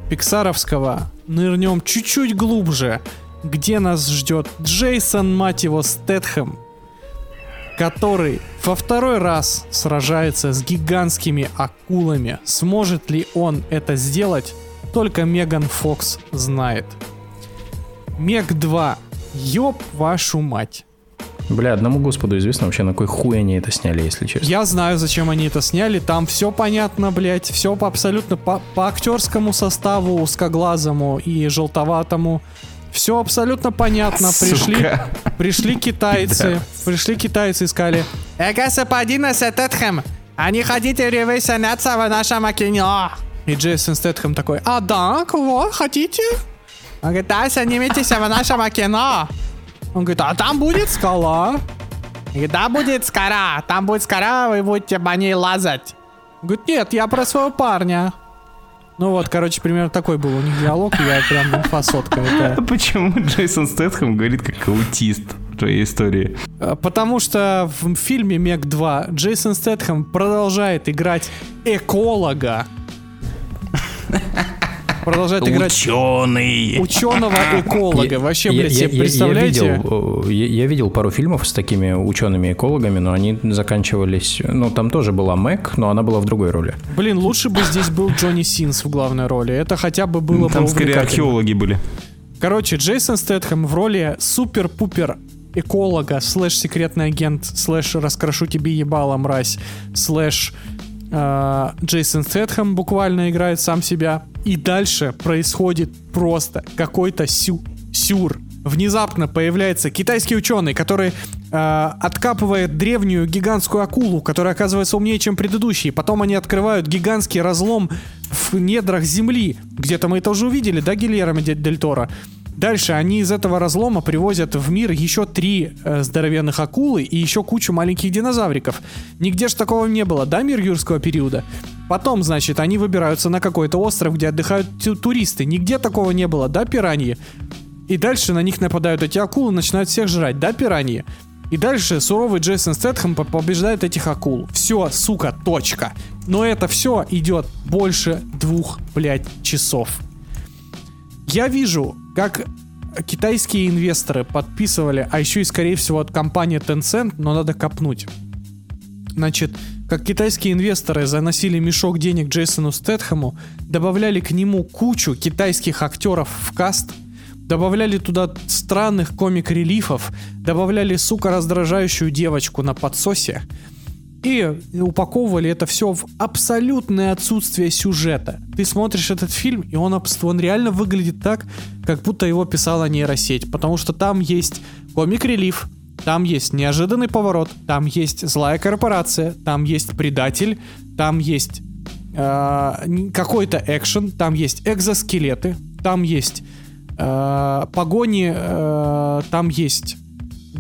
пиксаровского, нырнем чуть-чуть глубже, где нас ждет Джейсон, мать его, Стэтхэм, который во второй раз сражается с гигантскими акулами. Сможет ли он это сделать, только Меган Фокс знает. Мег 2. Ёб вашу мать. Бля, одному господу известно вообще, на какой хуй они это сняли, если честно. Я знаю, зачем они это сняли. Там все понятно, блядь. Все по абсолютно по, по актерскому составу, узкоглазому и желтоватому. Все абсолютно понятно. Пришли, Сука. пришли китайцы. Пришли китайцы и сказали. Эга сападина сететхем. А не хотите сняться в нашем кино? И Джейсон Стэтхэм такой, а да, кого, хотите? Он говорит, да, снимитесь в нашем кино. Он говорит, а там будет скала. И да, будет скара, там будет скара, вы будете по ней лазать. Он говорит, нет, я про своего парня. Ну вот, короче, примерно такой был у них диалог, я прям инфа сотка. Это, А почему Джейсон Стэтхэм говорит как аутист в твоей истории? э, потому что в фильме Мег 2 Джейсон Стэтхэм продолжает играть эколога. Продолжает играть Ученый! ученого эколога. Вообще, Я- блядь, я- себе представляете? Я видел, э, я, видел пару фильмов с такими учеными-экологами, но они заканчивались... Ну, там тоже была Мэг, но она была в другой роли. Блин, лучше бы здесь был Джонни Синс в главной роли. Это хотя бы было Там бы скорее археологи были. Короче, Джейсон Стэтхэм в роли супер-пупер эколога, слэш секретный агент, слэш раскрашу тебе ебало, мразь, слэш Джейсон Стэтхэм буквально играет сам себя. И дальше происходит просто какой-то сю сюр. Внезапно появляется китайский ученый, который э, откапывает древнюю гигантскую акулу, которая оказывается умнее, чем предыдущие. Потом они открывают гигантский разлом в недрах земли. Где-то мы это уже увидели, да, Гильермо Дель Торо? Дальше они из этого разлома привозят в мир еще три э, здоровенных акулы и еще кучу маленьких динозавриков. Нигде ж такого не было, да, мир юрского периода? Потом, значит, они выбираются на какой-то остров, где отдыхают ту- туристы. Нигде такого не было, да, пираньи? И дальше на них нападают эти акулы, начинают всех жрать, да, пираньи? И дальше суровый Джейсон Стэтхэм по- побеждает этих акул. Все, сука, точка. Но это все идет больше двух, блядь, часов. Я вижу, как китайские инвесторы подписывали, а еще и, скорее всего, от компании Tencent, но надо копнуть. Значит, как китайские инвесторы заносили мешок денег Джейсону Стэтхэму, добавляли к нему кучу китайских актеров в каст, добавляли туда странных комик-релифов, добавляли, сука, раздражающую девочку на подсосе, и упаковывали это все в абсолютное отсутствие сюжета. Ты смотришь этот фильм, и он, он реально выглядит так, как будто его писала нейросеть. Потому что там есть комик-релиф, там есть неожиданный поворот, там есть злая корпорация, там есть предатель, там есть э, какой-то экшен, там есть экзоскелеты, там есть э, погони, э, там есть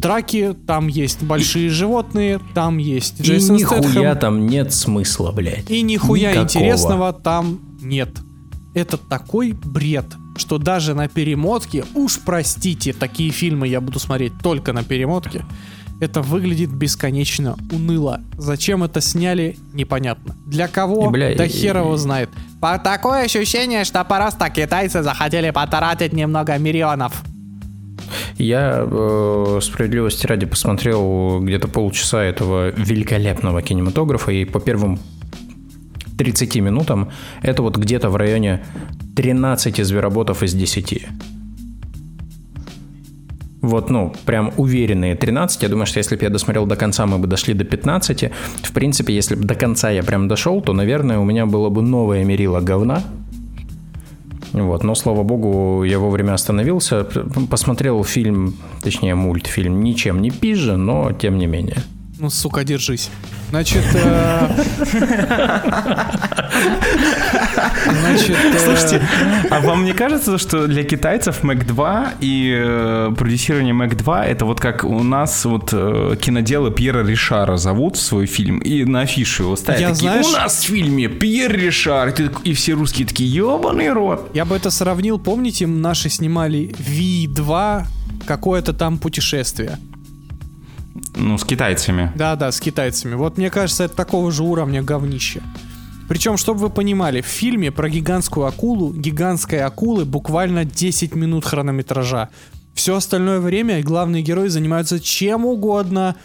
драки, там есть большие животные, там есть И Джейсон нихуя Стэтхэм. там нет смысла, блядь. И нихуя Никакого. интересного там нет. Это такой бред, что даже на перемотке, уж простите, такие фильмы я буду смотреть только на перемотке, это выглядит бесконечно уныло. Зачем это сняли, непонятно. Для кого, И, бля, да и- хер его знает. По такое ощущение, что просто китайцы захотели потратить немного миллионов. Я э, справедливости ради посмотрел где-то полчаса этого великолепного кинематографа, и по первым 30 минутам это вот где-то в районе 13 звероботов из 10. Вот, ну, прям уверенные 13. Я думаю, что если бы я досмотрел до конца, мы бы дошли до 15. В принципе, если бы до конца я прям дошел, то, наверное, у меня было бы новое мерило говна. Вот, но, слава богу, я вовремя остановился, посмотрел фильм, точнее, мультфильм, ничем не пизже, но тем не менее. Ну, сука, держись. Значит, э, значит, э, Слушайте, а вам не кажется, что для китайцев Mac 2 и э, продюсирование Mac 2 это вот как у нас вот киноделы Пьера Ришара зовут в свой фильм и на афишу его ставят Я, такие, знаешь- у нас в фильме Пьер Ришар, и все русские такие, ебаный рот. Я бы это сравнил, помните, наши снимали V2 какое-то там путешествие. Ну, с китайцами. Да-да, с китайцами. Вот мне кажется, это такого же уровня говнище. Причем, чтобы вы понимали, в фильме про гигантскую акулу, гигантской акулы буквально 10 минут хронометража. Все остальное время главные герои занимаются чем угодно.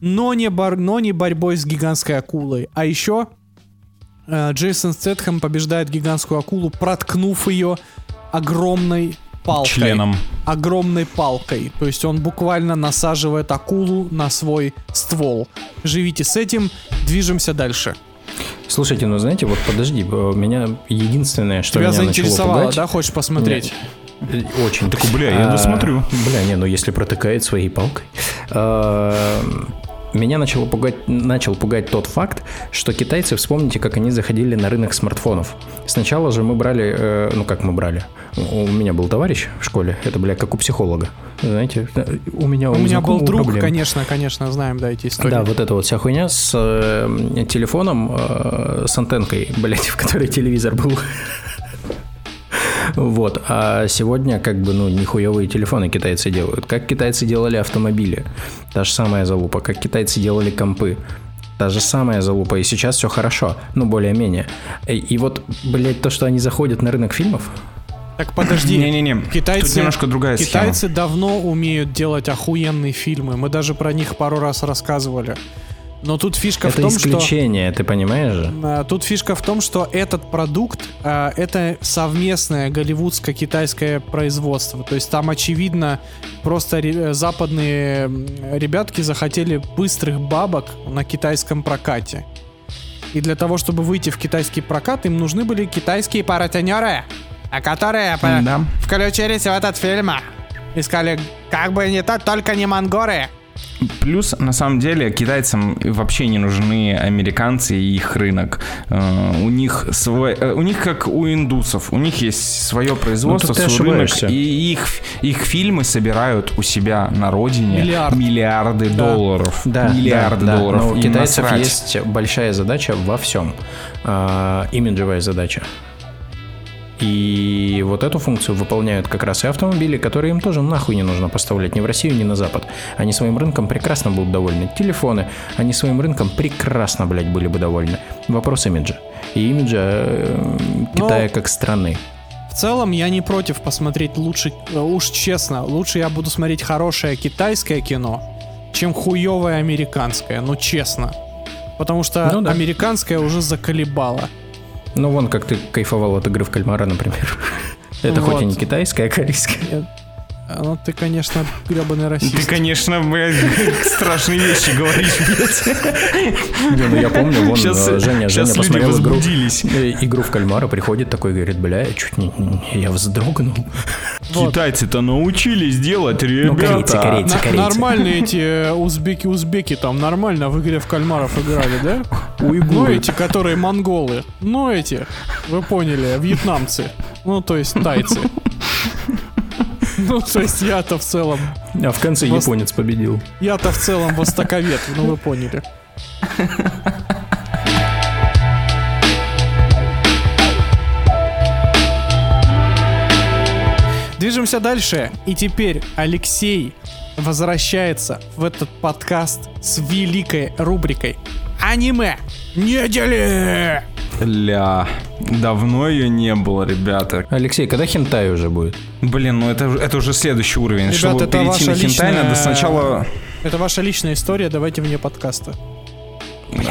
но не, бор- но не борьбой с гигантской акулой. А еще э, Джейсон Стэтхэм побеждает гигантскую акулу, проткнув ее огромной палкой. Членом. Огромной палкой. То есть он буквально насаживает акулу на свой ствол. Живите с этим, движемся дальше. Слушайте, ну знаете, вот подожди, меня единственное, что Тебя меня начало заинтересовало, пугать... да? Хочешь посмотреть? Э, Очень. Так, бля, я А, досмотрю. Бля, не, ну если протыкает своей палкой. А, Меня начало пугать, начал пугать тот факт, что китайцы, вспомните, как они заходили на рынок смартфонов. Сначала же мы брали, э, ну как мы брали, у меня был товарищ в школе, это, бля, как у психолога. Знаете, э, у меня У меня был друг, проблемы. конечно, конечно, знаем, да, эти истории. Да, вот эта вот вся хуйня с э, телефоном, э, с антенкой, блядь, в которой телевизор был. Вот, а сегодня как бы, ну, нихуевые телефоны китайцы делают. Как китайцы делали автомобили, та же самая залупа. Как китайцы делали компы, та же самая залупа. И сейчас все хорошо, ну, более-менее. И, и вот, блядь, то, что они заходят на рынок фильмов, Так подожди. Не-не-не, Китайцы, тут немножко другая схема. Китайцы давно умеют делать охуенные фильмы. Мы даже про них пару раз рассказывали. Но тут фишка в это том, что... исключение, ты понимаешь же? А, Тут фишка в том, что этот продукт а, это совместное голливудско-китайское производство. То есть там очевидно просто ре- западные м, ребятки захотели быстрых бабок на китайском прокате. И для того, чтобы выйти в китайский прокат, им нужны были китайские паратенеры, а которые Да. включились в этот фильм. И сказали, как бы не то, только не мангоры. Плюс, на самом деле, китайцам вообще не нужны американцы и их рынок. Э, У них свой, э, у них как у индусов, у них есть свое производство, Ну, ты свой рынок, ошибаешься. и их, их фильмы собирают у себя на родине Миллиард. миллиарды Да. долларов. Да, миллиарды да, да. долларов. Но у китайцев насрать. есть большая задача во всем. А, имиджевая задача. И вот эту функцию выполняют как раз и автомобили, которые им тоже нахуй не нужно поставлять ни в Россию, ни на Запад. Они своим рынком прекрасно будут довольны. Телефоны, они своим рынком прекрасно, блядь, были бы довольны. Вопрос имиджа. И имиджа э, Китая как страны. В целом я не против посмотреть лучше, э, уж честно, лучше я буду смотреть хорошее китайское кино, чем хуевое американское, ну честно. Потому что Ну да. американское уже заколебало. Ну, вон как ты кайфовал от игры в кальмара, например. Это хоть и не Вот. китайская, а корейская. Ну ты, конечно, гребаный расист. Ты, конечно, блядь, страшные вещи говоришь, блядь. Не, ну я помню, вон Щас- э, Женя, щас Женя люди посмотрел игру, э, игру в кальмара, приходит такой, говорит, бля, я чуть не, не- я вздрогнул. Вот. Китайцы-то научились делать, ребята. корейцы, корейцы. На- корейцы. нормальные эти э, узбеки-узбеки там нормально в игре в кальмаров играли, да? Ну Уйгуры. эти, которые монголы. Ну эти, вы поняли, вьетнамцы. Ну то есть тайцы. Ну то есть я-то в целом, А в конце японец победил. я-то в целом востоковед, ну вы поняли. Движемся дальше. И теперь Алексей возвращается в этот подкаст с великой рубрикой Аниме недели! Ля, давно ее не было, ребята. Алексей, когда хентай уже будет? Блин, ну это, это уже следующий уровень. Ребят, Чтобы это перейти на хентай, личная- надо сначала... Это ваша личная история, давайте вне подкаста.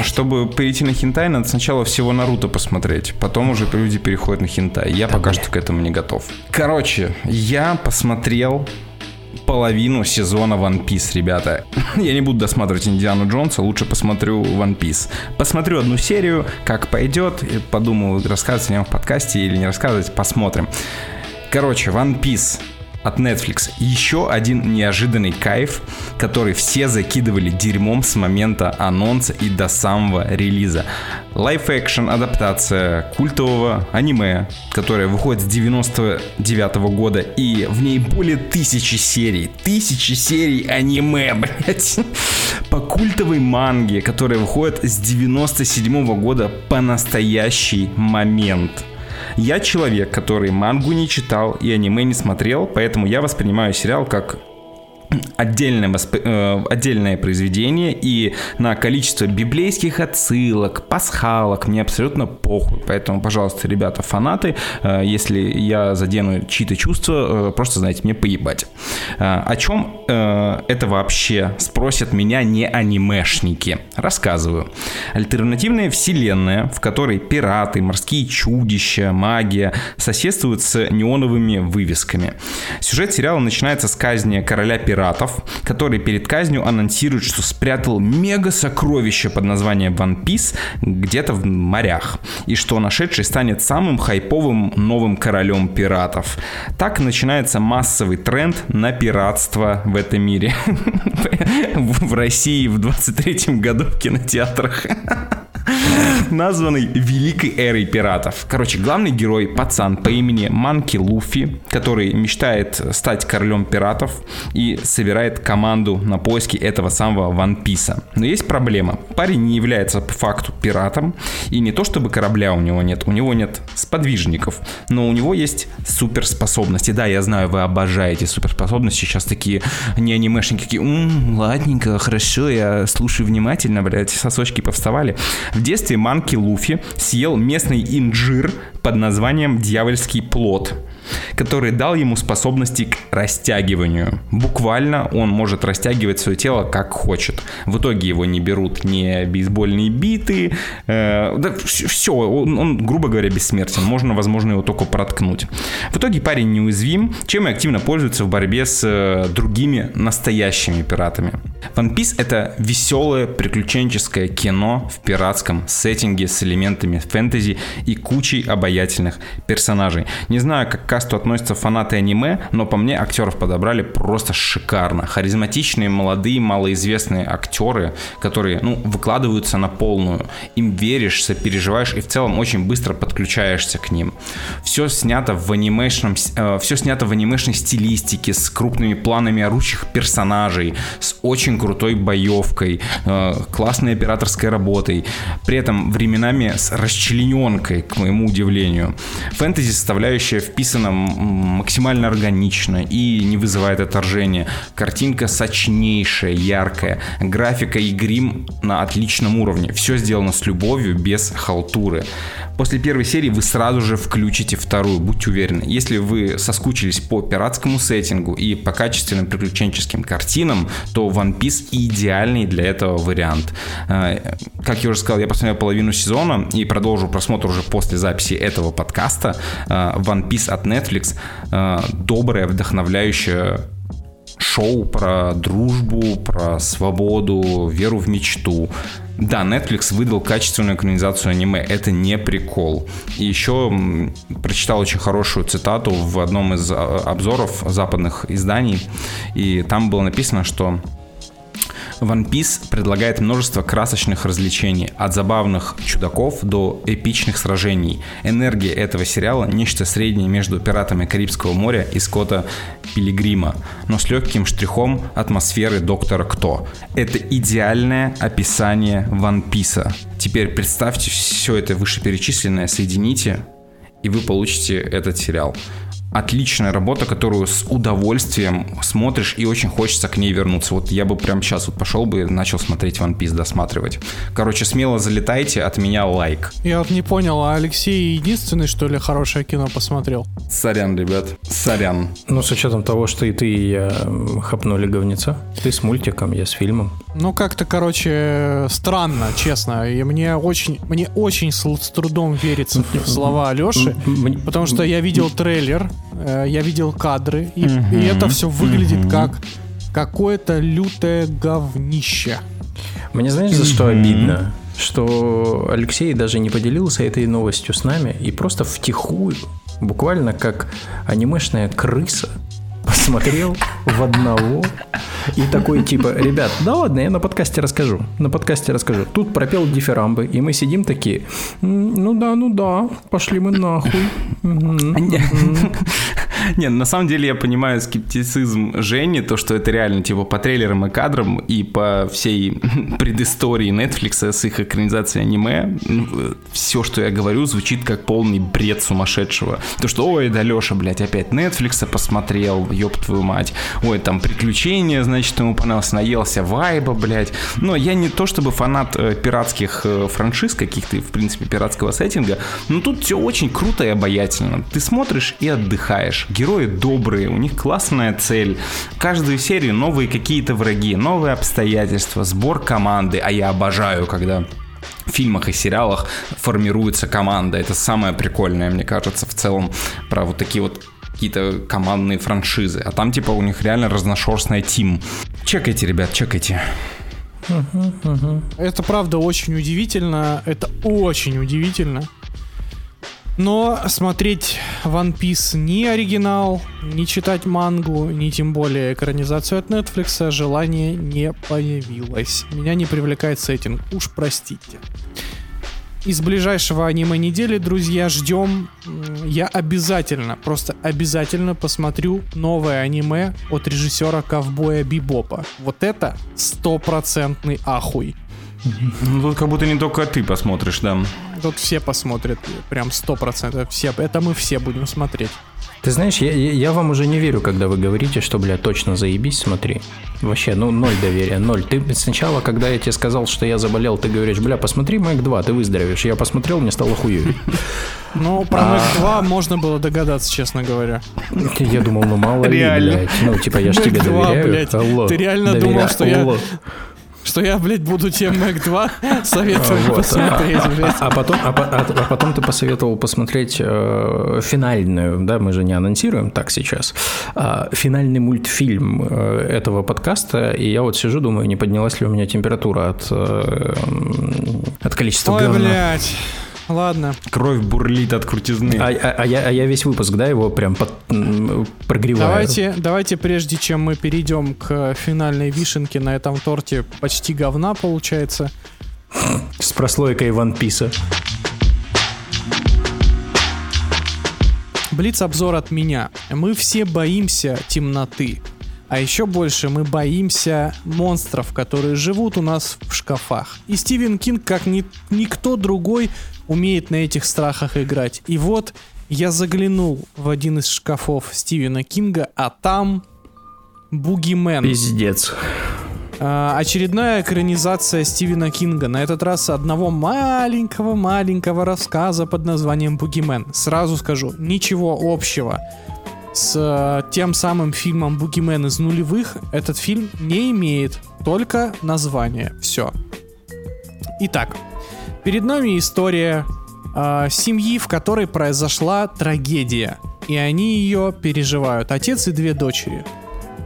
Чтобы перейти на хентай, надо сначала всего Наруто посмотреть. Потом уже люди переходят на хентай. Я пока что к этому не готов. Короче, я посмотрел половину сезона One Piece, ребята. Я не буду досматривать Индиану Джонса, лучше посмотрю One Piece. Посмотрю одну серию, как пойдет, подумаю, рассказывать о нем в подкасте или не рассказывать, посмотрим. Короче, One Piece от Netflix. Еще один неожиданный кайф, который все закидывали дерьмом с момента анонса и до самого релиза. Live-action адаптация культового аниме, которое выходит с 99 года и в ней более тысячи серий. Тысячи серий аниме, блять. По культовой манге, которая выходит с 97 года по настоящий момент. Я человек, который мангу не читал и аниме не смотрел, поэтому я воспринимаю сериал как отдельное, восп- э, отдельное произведение, и на количество библейских отсылок, пасхалок мне абсолютно похуй. Поэтому, пожалуйста, ребята, фанаты, э, если я задену чьи-то чувства, э, просто, знаете, мне поебать. О чем это вообще спросят меня не анимешники? Рассказываю. Альтернативная вселенная, в которой пираты, морские чудища, магия соседствуют с неоновыми вывесками. Сюжет сериала начинается с казни короля пиратов, который перед казнью анонсирует, что спрятал мега сокровище под названием One Piece где-то в морях, и что нашедший станет самым хайповым новым королем пиратов. Так начинается массовый тренд на пиратство в этом мире. В России в 23 году в кинотеатрах названный Великой Эрой Пиратов. Короче, главный герой пацан по имени Манки Луфи, который мечтает стать королем пиратов и собирает команду на поиски этого самого Ван Писа. Но есть проблема. Парень не является по факту пиратом, и не то чтобы корабля у него нет, у него нет сподвижников, но у него есть суперспособности. Да, я знаю, вы обожаете суперспособности, сейчас такие не анимешники, такие, ладненько, хорошо, я слушаю внимательно, блядь, сосочки повставали. В детстве Манки Луфи съел местный инжир под названием «Дьявольский плод», который дал ему способности к растягиванию. Буквально он может растягивать свое тело как хочет. В итоге его не берут ни бейсбольные биты, э, да все, он, он, грубо говоря, бессмертен. Можно, возможно, его только проткнуть. В итоге парень неуязвим, чем и активно пользуется в борьбе с э, другими настоящими пиратами. One Piece это веселое приключенческое кино в пиратском сеттинге с элементами фэнтези и кучей обаятельных персонажей. Не знаю, как к касту относятся фанаты аниме, но по мне актеров подобрали просто шикарно. Харизматичные, молодые, малоизвестные актеры, которые, ну, выкладываются на полную. Им веришь, сопереживаешь и в целом очень быстро подключаешься к ним. Все снято в анимешном, э, все снято в анимешной стилистике, с крупными планами орущих персонажей, с очень крутой боевкой, э, классной операторской работой, при этом временами с расчлененкой, к моему удивлению. Фэнтези составляющая вписана максимально органично и не вызывает отторжения. Картинка сочнейшая, яркая, графика и грим на отличном уровне. Все сделано с любовью, без халтуры. После первой серии вы сразу же включите вторую, будьте уверены. Если вы соскучились по пиратскому сеттингу и по качественным приключенческим картинам, то One Piece идеальный для этого вариант. Э, как я уже сказал, я посмотрел половину сезона и продолжу просмотр уже после записи этого подкаста. Э, One Piece от Netflix э, доброе, вдохновляющее шоу про дружбу, про свободу, веру в мечту. Да, Netflix выдал качественную экранизацию аниме. Это не прикол. И еще прочитал очень хорошую цитату в одном из а, обзоров западных изданий. И там было написано, что One Piece предлагает множество красочных развлечений, от забавных чудаков до эпичных сражений. Энергия этого сериала – нечто среднее между «Пиратами Карибского моря» и «Скотта Пилигрима», но с легким штрихом атмосферы Доктора Кто. Это идеальное описание One Piece. Теперь представьте все это вышеперечисленное, соедините, и вы получите этот сериал отличная работа, которую с удовольствием смотришь и очень хочется к ней вернуться. Вот я бы прямо сейчас вот пошел бы и начал смотреть One Piece, досматривать. Короче, смело залетайте, от меня лайк. Я вот не понял, а Алексей единственный, что ли, хорошее кино посмотрел? Сорян, ребят, сорян. Ну, с учетом того, что и ты, и я хапнули говнеца. Ты с мультиком, я с фильмом. Ну, как-то, короче, странно, честно. И мне очень, мне очень с, с трудом верится в слова Алеши, потому что я видел трейлер, я видел кадры, и, и это все выглядит как какое-то лютое говнище. Мне знаешь, за что обидно? Что Алексей даже не поделился этой новостью с нами и просто втихую, буквально как анимешная крыса, посмотрел в одного и такой типа, ребят, да ладно, я на подкасте расскажу, на подкасте расскажу. Тут пропел дифирамбы, и мы сидим такие, ну да, ну да, пошли мы нахуй. Не, на самом деле я понимаю скептицизм Жени, то, что это реально типа по трейлерам и кадрам и по всей предыстории Netflix с их экранизацией аниме, все, что я говорю, звучит как полный бред сумасшедшего. То, что, ой, да Леша, блядь, опять Netflix посмотрел, ёб твою мать. Ой, там приключения, значит, ему понравилось, наелся вайба, блядь. Но я не то чтобы фанат э, пиратских э, франшиз каких-то, в принципе, пиратского сеттинга, но тут все очень круто и обаятельно. Ты смотришь и отдыхаешь. Герои добрые, у них классная цель. Каждую серию новые какие-то враги, новые обстоятельства, сбор команды. А я обожаю, когда в фильмах и сериалах формируется команда. Это самое прикольное, мне кажется, в целом про вот такие вот какие-то командные франшизы. А там типа у них реально разношерстная тим. Чекайте, ребят, чекайте. Это правда очень удивительно. Это очень удивительно. Но смотреть One Piece ни оригинал, ни читать мангу, ни тем более экранизацию от Netflix желания не появилось. Меня не привлекает сеттинг, уж простите. Из ближайшего аниме недели, друзья, ждем. Я обязательно, просто обязательно посмотрю новое аниме от режиссера Ковбоя Бибопа. Вот это стопроцентный ахуй. Ну, тут как будто не только ты посмотришь, да. Тут все посмотрят, прям сто процентов. Все, это мы все будем смотреть. Ты знаешь, я, я вам уже не верю, когда вы говорите, что, бля, точно заебись, смотри. Вообще, ну, ноль доверия, ноль. Ты сначала, когда я тебе сказал, что я заболел, ты говоришь, бля, посмотри Мэг 2, ты выздоровеешь. Я посмотрел, мне стало хуёвей. Ну, про Мэг 2 можно было догадаться, честно говоря. Я думал, ну мало ли, блядь. Ну, типа, я ж тебе доверяю. Ты реально думал, что я что я, блядь, буду тебе Мэг 2 советовать вот. посмотреть, а. А, а, потом, а, а, а потом ты посоветовал посмотреть э, финальную, да, мы же не анонсируем так сейчас, э, финальный мультфильм э, этого подкаста, и я вот сижу, думаю, не поднялась ли у меня температура от, э, от количества Ой, говна. блядь. Ладно. Кровь бурлит от крутизны. А, а, а, я, а я весь выпуск, да, его прям под, прогреваю. Давайте, давайте, прежде чем мы перейдем к финальной вишенке на этом торте, почти говна получается. С прослойкой One Piece. Блиц-обзор от меня. Мы все боимся темноты. А еще больше мы боимся монстров, которые живут у нас в шкафах. И Стивен Кинг, как ни, никто другой, умеет на этих страхах играть. И вот я заглянул в один из шкафов Стивена Кинга, а там Бугимен. Пиздец. А, очередная экранизация Стивена Кинга. На этот раз одного маленького-маленького рассказа под названием Бугимен. Сразу скажу, ничего общего с э, тем самым фильмом Бугимен из нулевых этот фильм не имеет. Только название. Все. Итак, Перед нами история э, семьи, в которой произошла трагедия. И они ее переживают. Отец и две дочери.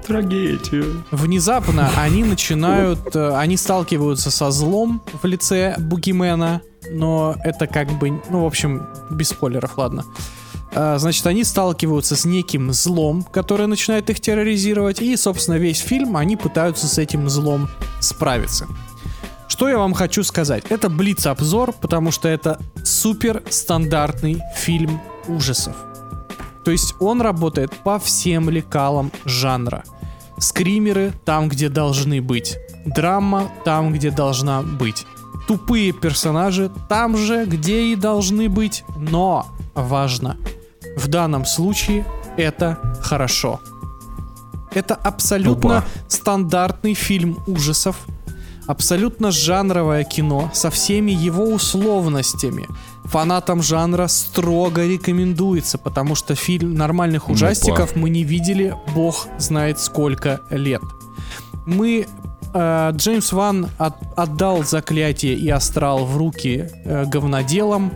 Трагедия. Внезапно они начинают, э, они сталкиваются со злом в лице Бугимена, но это как бы, ну, в общем, без спойлеров, ладно. Э, значит, они сталкиваются с неким злом, которое начинает их терроризировать, и, собственно, весь фильм они пытаются с этим злом справиться. Что я вам хочу сказать? Это блиц-обзор, потому что это супер стандартный фильм ужасов. То есть он работает по всем лекалам жанра. Скримеры там, где должны быть. Драма там, где должна быть. Тупые персонажи там же, где и должны быть. Но важно, в данном случае это хорошо. Это абсолютно Опа. стандартный фильм ужасов, Абсолютно жанровое кино со всеми его условностями. Фанатам жанра строго рекомендуется, потому что фильм нормальных ужастиков мы не видели, бог знает сколько лет. Мы э, Джеймс Ван от, отдал заклятие и астрал в руки э, говноделам,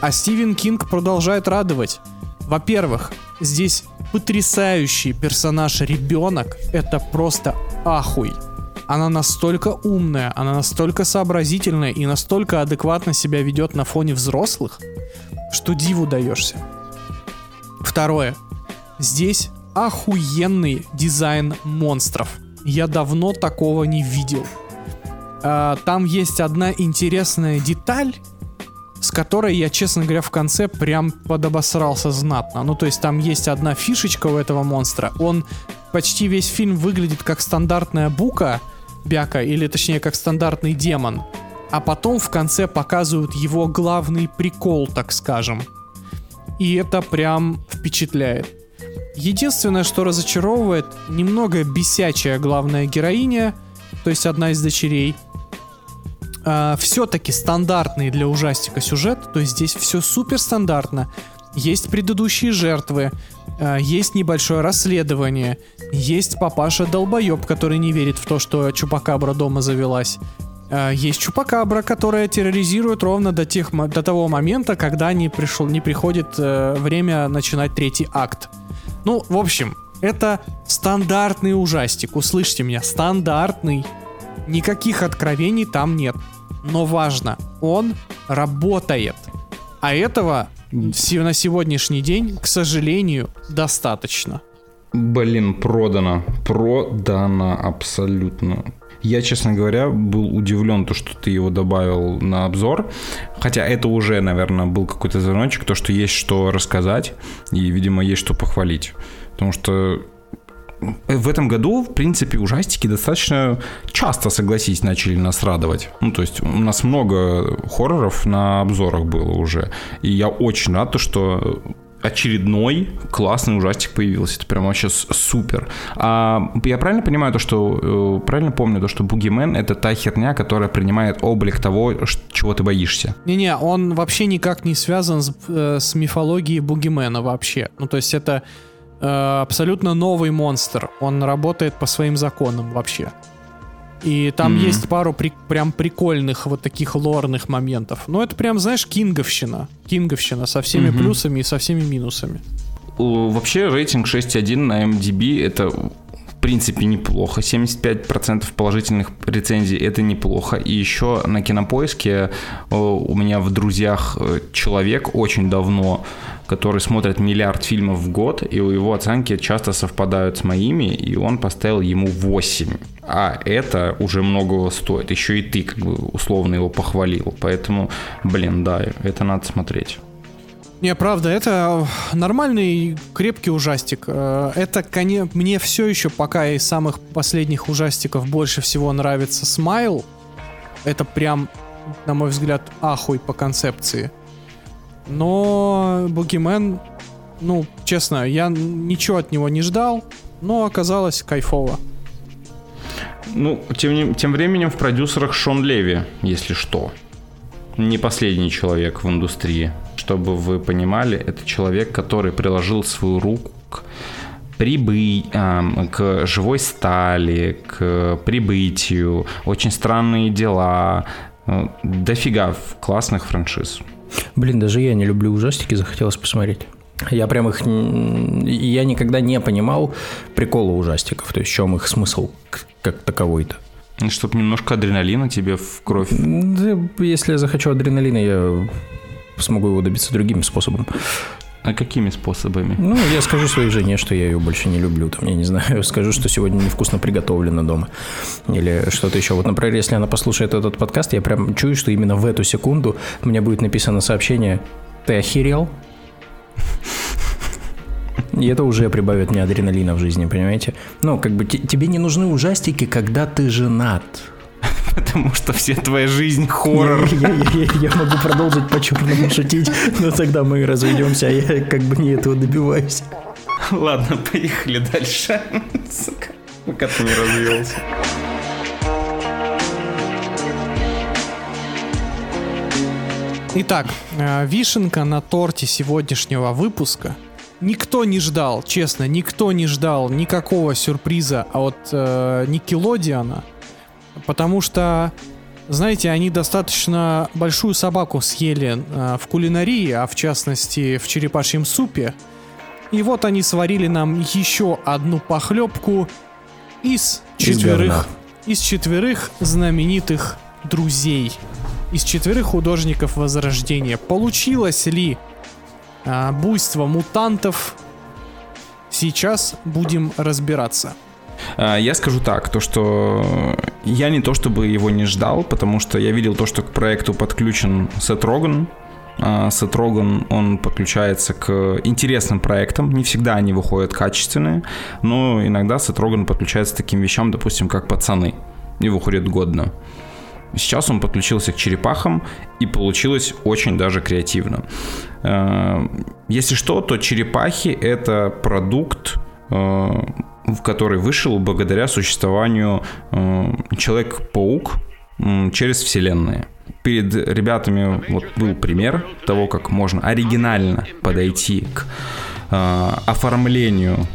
а Стивен Кинг продолжает радовать. Во-первых, здесь потрясающий персонаж ребенок, это просто ахуй она настолько умная, она настолько сообразительная и настолько адекватно себя ведет на фоне взрослых, что диву даешься. Второе. Здесь охуенный дизайн монстров. Я давно такого не видел. А, там есть одна интересная деталь, с которой я, честно говоря, в конце прям подобосрался знатно. Ну, то есть там есть одна фишечка у этого монстра. Он почти весь фильм выглядит как стандартная бука, бяка, или точнее как стандартный демон. А потом в конце показывают его главный прикол, так скажем. И это прям впечатляет. Единственное, что разочаровывает, немного бесячая главная героиня, то есть одна из дочерей. А, все-таки стандартный для ужастика сюжет, то есть здесь все супер стандартно. Есть предыдущие жертвы, есть небольшое расследование, есть папаша долбоеб, который не верит в то, что Чупакабра дома завелась. А, есть Чупакабра, которая терроризирует ровно до, тех, до того момента, когда не, пришел, не приходит э, время начинать третий акт. Ну, в общем, это стандартный ужастик, услышьте меня, стандартный. Никаких откровений там нет. Но важно, он работает. А этого на сегодняшний день, к сожалению, достаточно. Блин, продано. Продано абсолютно. Я, честно говоря, был удивлен, то, что ты его добавил на обзор. Хотя это уже, наверное, был какой-то звоночек, то, что есть что рассказать и, видимо, есть что похвалить. Потому что в этом году, в принципе, ужастики достаточно часто, согласись, начали нас радовать. Ну, то есть у нас много хорроров на обзорах было уже. И я очень рад, то, что очередной классный ужастик появился. Это прям вообще супер. А я правильно понимаю то, что э, правильно помню то, что Бугимен это та херня, которая принимает облик того, чего ты боишься. Не-не, он вообще никак не связан с, э, с мифологией Бугимена вообще. Ну то есть это абсолютно новый монстр. Он работает по своим законам вообще. И там mm-hmm. есть пару при, прям прикольных вот таких лорных моментов. Ну, это прям, знаешь, кинговщина. Кинговщина со всеми mm-hmm. плюсами и со всеми минусами. Вообще рейтинг 6.1 на MDB это в принципе неплохо. 75% положительных рецензий это неплохо. И еще на кинопоиске у меня в друзьях э, человек очень давно который смотрит миллиард фильмов в год, и у его оценки часто совпадают с моими, и он поставил ему 8. А это уже многого стоит. Еще и ты как бы условно его похвалил. Поэтому, блин, да, это надо смотреть. Не, правда, это нормальный крепкий ужастик. Э, это, конечно, мне все еще пока из самых последних ужастиков больше всего нравится Смайл. Это прям, на мой взгляд, ахуй по концепции. Но Бугимен, ну, честно, я ничего от него не ждал, но оказалось кайфово. Ну, тем, тем временем в продюсерах Шон Леви, если что. Не последний человек в индустрии. Чтобы вы понимали, это человек, который приложил свою руку к прибы... к живой стали, к прибытию, очень странные дела, э, дофига классных франшиз. Блин, даже я не люблю ужастики, захотелось посмотреть. Я прям их... Я никогда не понимал прикола ужастиков, то есть в чем их смысл как таковой-то. Чтобы немножко адреналина тебе в кровь. Да, если я захочу адреналина, я смогу его добиться другим способом. А какими способами? Ну, я скажу своей жене, что я ее больше не люблю. Там, я не знаю, скажу, что сегодня невкусно приготовлено дома. Или что-то еще. Вот, например, если она послушает этот подкаст, я прям чую, что именно в эту секунду у меня будет написано сообщение «Ты охерел?» И это уже прибавит мне адреналина в жизни, понимаете? Ну, как бы тебе не нужны ужастики, когда ты женат потому что все твоя жизнь хоррор. Я, я, я, я могу продолжить по-черному шутить, но тогда мы разведемся, а я как бы не этого добиваюсь. Ладно, поехали дальше. Сука, пока ты не развелся. Итак, э, вишенка на торте сегодняшнего выпуска. Никто не ждал, честно, никто не ждал никакого сюрприза от э, Никелодиана – потому что, знаете, они достаточно большую собаку съели э, в кулинарии, а в частности в черепашьем супе. И вот они сварили нам еще одну похлебку из четверых, из, из четверых знаменитых друзей, из четверых художников Возрождения. Получилось ли э, буйство мутантов? Сейчас будем разбираться. А, я скажу так, то что я не то чтобы его не ждал, потому что я видел то, что к проекту подключен Сет Роган, А Сет Роган, он подключается к интересным проектам. Не всегда они выходят качественные, но иногда Сет Роган подключается к таким вещам, допустим, как «Пацаны», и выходит годно. Сейчас он подключился к черепахам, и получилось очень даже креативно. Э, если что, то черепахи — это продукт, который вышел благодаря существованию э, Человек-паук через вселенные. Перед ребятами вот был пример того, как можно оригинально подойти к оформлению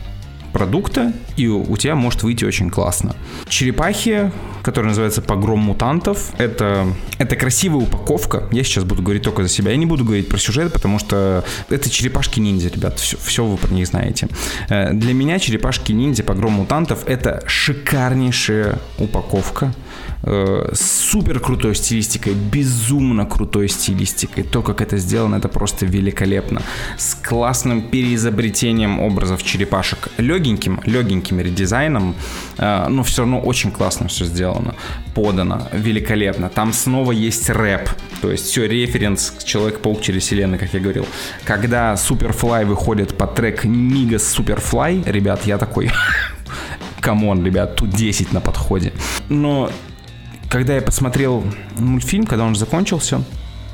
продукта, и у тебя может выйти очень классно. Черепахи, которые называются «Погром мутантов», это, это красивая упаковка. Я сейчас буду говорить только за себя. Я не буду говорить про сюжет, потому что это черепашки-ниндзя, ребят. Все, все вы про них знаете. Э, для меня черепашки-ниндзя «Погром мутантов» — это шикарнейшая упаковка э, супер крутой стилистикой, безумно крутой стилистикой. То, как это сделано, это просто великолепно. С классным переизобретением образов черепашек. Легеньким, легеньким редизайном, э, но все равно очень классно все сделано. Подано, великолепно. Там снова есть рэп, то есть все референс Человек-паук через вселенную, как я говорил. Когда Superfly выходит под трек Migos Superfly, ребят, я такой... Come on, ребят, тут 10 на подходе. Но когда я посмотрел мультфильм, когда он закончился,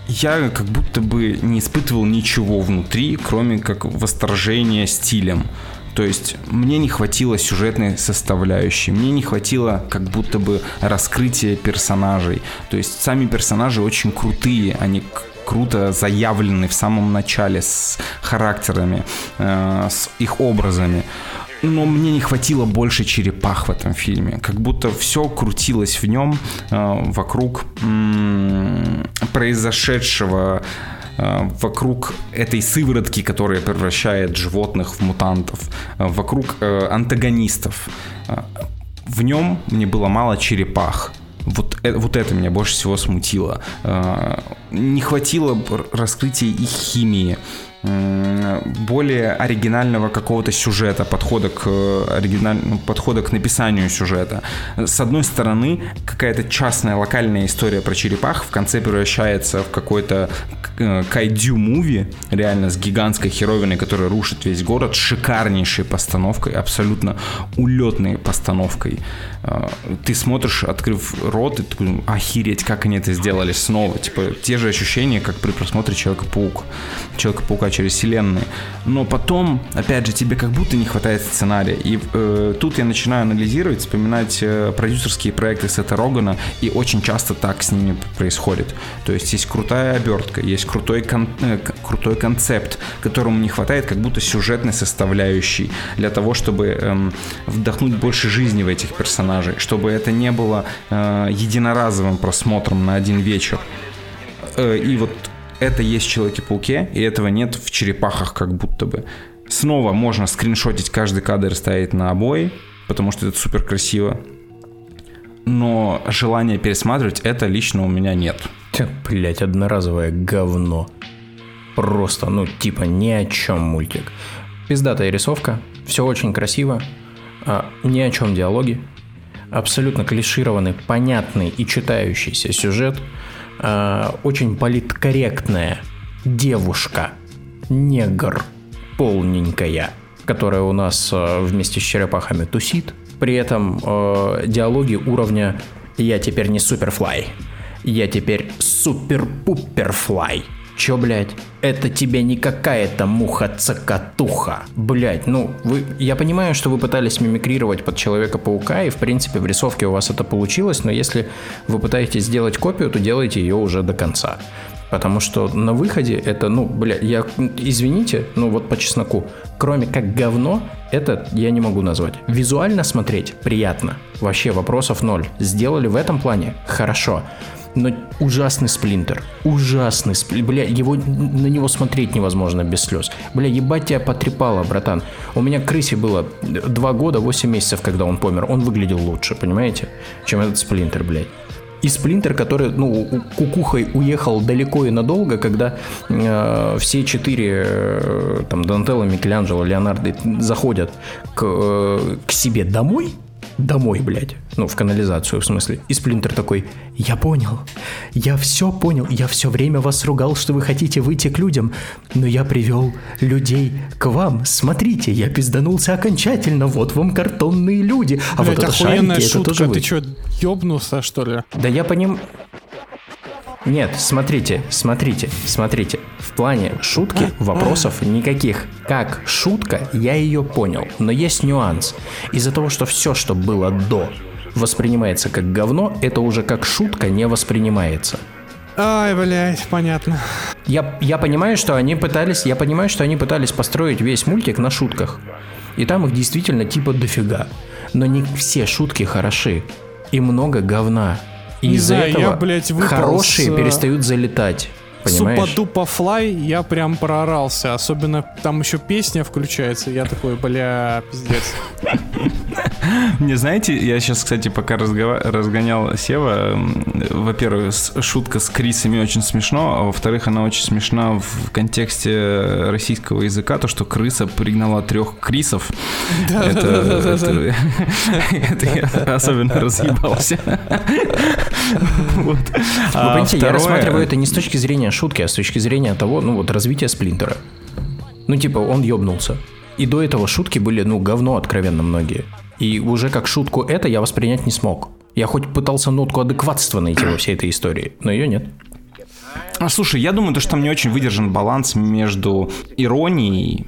я как будто бы не испытывал ничего внутри, кроме как восторжения стилем. То есть мне не хватило сюжетной составляющей, мне не хватило как будто бы раскрытия персонажей. То есть сами персонажи очень крутые, они круто заявлены в самом начале с характерами, э, с их образами но мне не хватило больше черепах в этом фильме. Как будто все крутилось в нем э, вокруг м- произошедшего э, вокруг этой сыворотки, которая превращает животных в мутантов, э, вокруг э, антагонистов. Э, в нем мне было мало черепах. Вот, вот это меня больше всего смутило. Не хватило раскрытия их химии более оригинального какого-то сюжета, подхода к оригинальному подхода к написанию сюжета. С одной стороны, какая-то частная локальная история про черепах в конце превращается в какой-то э, кайдю-муви, реально с гигантской херовиной, которая рушит весь город, шикарнейшей постановкой, абсолютно улетной постановкой. Э, ты смотришь, открыв рот, и такой, охереть, как они это сделали снова. Типа, те же ощущения, как при просмотре Человека-паука. Человека-паука через вселенные. Но потом, опять же, тебе как будто не хватает сценария. И э, тут я начинаю анализировать, вспоминать э, продюсерские проекты Сета Рогана, и очень часто так с ними происходит. То есть есть крутая обертка, есть крутой, кон- э, крутой концепт, которому не хватает как будто сюжетной составляющей для того, чтобы э, вдохнуть больше жизни в этих персонажей, чтобы это не было э, единоразовым просмотром на один вечер. Э, и вот это есть в Человеке-пауке, и этого нет в черепахах как будто бы. Снова можно скриншотить каждый кадр ставить на обои, потому что это супер красиво. Но желания пересматривать это лично у меня нет. Блять, одноразовое говно. Просто, ну, типа ни о чем мультик. Пиздатая рисовка, все очень красиво, а, ни о чем диалоги, абсолютно клишированный, понятный и читающийся сюжет – э, очень политкорректная девушка, негр, полненькая, которая у нас э, вместе с черепахами тусит. При этом э, диалоги уровня «Я теперь не суперфлай», «Я теперь супер-пуперфлай», Чё, блядь? Это тебе не какая-то муха-цокотуха. Блядь, ну, вы... Я понимаю, что вы пытались мимикрировать под Человека-паука, и, в принципе, в рисовке у вас это получилось, но если вы пытаетесь сделать копию, то делайте ее уже до конца. Потому что на выходе это, ну, бля, я, извините, ну вот по чесноку, кроме как говно, это я не могу назвать. Визуально смотреть приятно. Вообще вопросов ноль. Сделали в этом плане? Хорошо но ужасный сплинтер. Ужасный сплинтер. Бля, его, на него смотреть невозможно без слез. Бля, ебать тебя потрепало, братан. У меня крысе было 2 года, 8 месяцев, когда он помер. Он выглядел лучше, понимаете? Чем этот сплинтер, блядь. И сплинтер, который, ну, кукухой уехал далеко и надолго, когда э, все четыре, э, там, Донателло, Микеланджело, Леонардо заходят к, э, к себе домой, домой, блядь. Ну, в канализацию, в смысле. И Сплинтер такой, я понял, я все понял, я все время вас ругал, что вы хотите выйти к людям, но я привел людей к вам. Смотрите, я пизданулся окончательно, вот вам картонные люди, а Блядь, вот это шарики, это шутка, тоже вы. ты чё, ёбнулся, что ли? Да я поним... Нет, смотрите, смотрите, смотрите. В плане шутки вопросов никаких. Как шутка, я ее понял. Но есть нюанс. Из-за того, что все, что было до, воспринимается как говно, это уже как шутка не воспринимается. Ай, блядь, понятно. Я, я понимаю, что они пытались, я понимаю, что они пытались построить весь мультик на шутках. И там их действительно типа дофига. Но не все шутки хороши. И много говна. И из-за знаю, я, этого блядь, хорошие с, э, перестают залетать. Понимаешь? Супа-дупа флай, я прям проорался. Особенно там еще песня включается. Я такой, бля, пиздец. Не знаете, я сейчас, кстати, пока разгонял Сева, во-первых, шутка с Крисами очень смешно, а во-вторых, она очень смешна в контексте российского языка, то, что крыса пригнала трех Крисов. Это, я особенно разъебался. Вот. Вы А понимаете, я второе- рассматриваю это не с точки зрения шутки, а с точки зрения того, ну вот, развития Сплинтера. Ну, типа, он ёбнулся. И до этого шутки были, ну, говно откровенно многие. И уже как шутку это я воспринять не смог. Я хоть пытался нотку адекватства найти во всей этой истории, но ее нет. А, слушай, я думаю, то, что там не очень выдержан баланс между иронией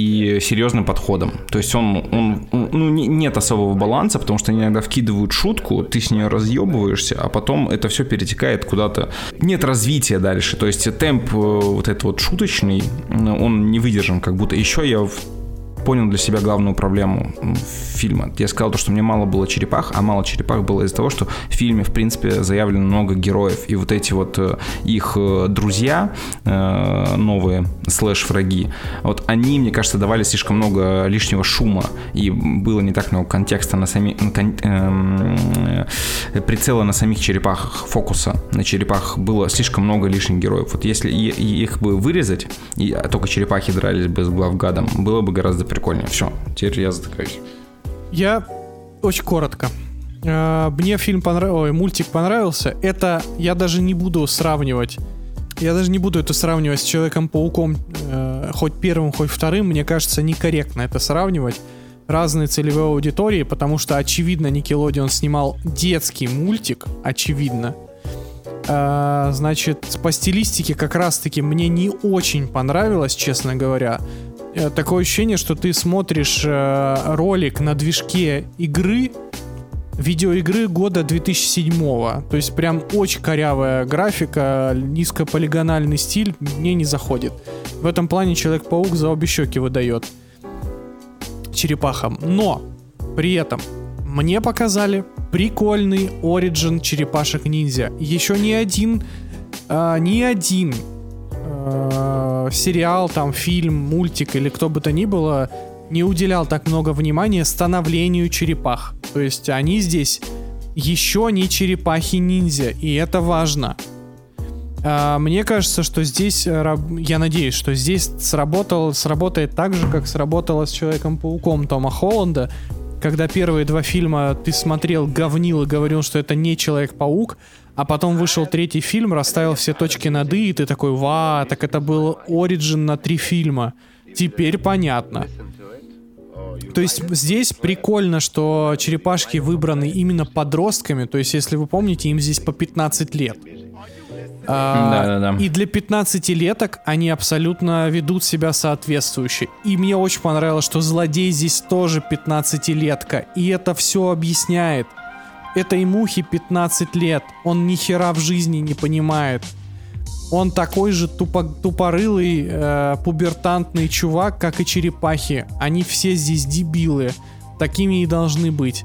и серьезным подходом. То есть он, он ну, не- нет особого баланса, потому что они иногда вкидывают шутку, ты с нее разъебываешься, а потом это все перетекает куда-то. Нет развития дальше. То есть темп э, вот этот вот шуточный, он не выдержан, как будто. Еще я понял для себя главную проблему фильма. Я сказал то, что мне мало было черепах, а мало черепах было из-за того, что в фильме, в принципе, заявлено много героев. И вот эти вот э, их э, друзья, э, новые слэш-враги, вот они, мне кажется, давали слишком много лишнего шума. И было не так много контекста на сами... кон- эм, прицела на самих черепах, фокуса на черепах было слишком много лишних героев. Вот если их бы вырезать, и только черепахи дрались бы с главгадом, было бы гораздо прикольнее. Все, теперь я затыкаюсь. Я очень коротко. Э, Мне фильм понравился, ой, мультик понравился. Это я даже не буду сравнивать. Я даже не буду это сравнивать с Человеком-пауком, э, хоть первым, хоть вторым. Мне кажется, некорректно это сравнивать. Разные целевые аудитории, потому что, очевидно, Никелодион снимал детский мультик, очевидно. Э, Значит, по стилистике как раз-таки мне не очень понравилось, честно говоря. Э, Такое ощущение, что ты смотришь э, ролик на движке игры, видеоигры года 2007 То есть прям очень корявая графика, низкополигональный стиль мне не заходит. В этом плане Человек-паук за обе щеки выдает черепахам. Но при этом мне показали прикольный оригин черепашек-ниндзя. Еще ни один, а, ни один э, сериал, там, фильм, мультик или кто бы то ни было не уделял так много внимания становлению черепах. То есть они здесь еще не черепахи-ниндзя, и это важно. А, Мне кажется, что здесь, э, я надеюсь, что здесь сработал, сработает так же, как сработало с Человеком-пауком Тома Холланда, когда первые два фильма ты смотрел, говнил и говорил, что это не Человек-паук, а потом вышел третий фильм, расставил все точки над «и», и ты такой, ва, так это был Ориджин на три фильма. Теперь понятно. То есть здесь прикольно, что черепашки выбраны именно подростками. То есть, если вы помните, им здесь по 15 лет. А, Да-да-да. И для 15-леток они абсолютно ведут себя соответствующе. И мне очень понравилось, что злодей здесь тоже 15-летка. И это все объясняет. Этой мухе 15 лет. Он ни хера в жизни не понимает. Он такой же тупо, тупорылый, э, пубертантный чувак, как и черепахи. Они все здесь дебилы. Такими и должны быть.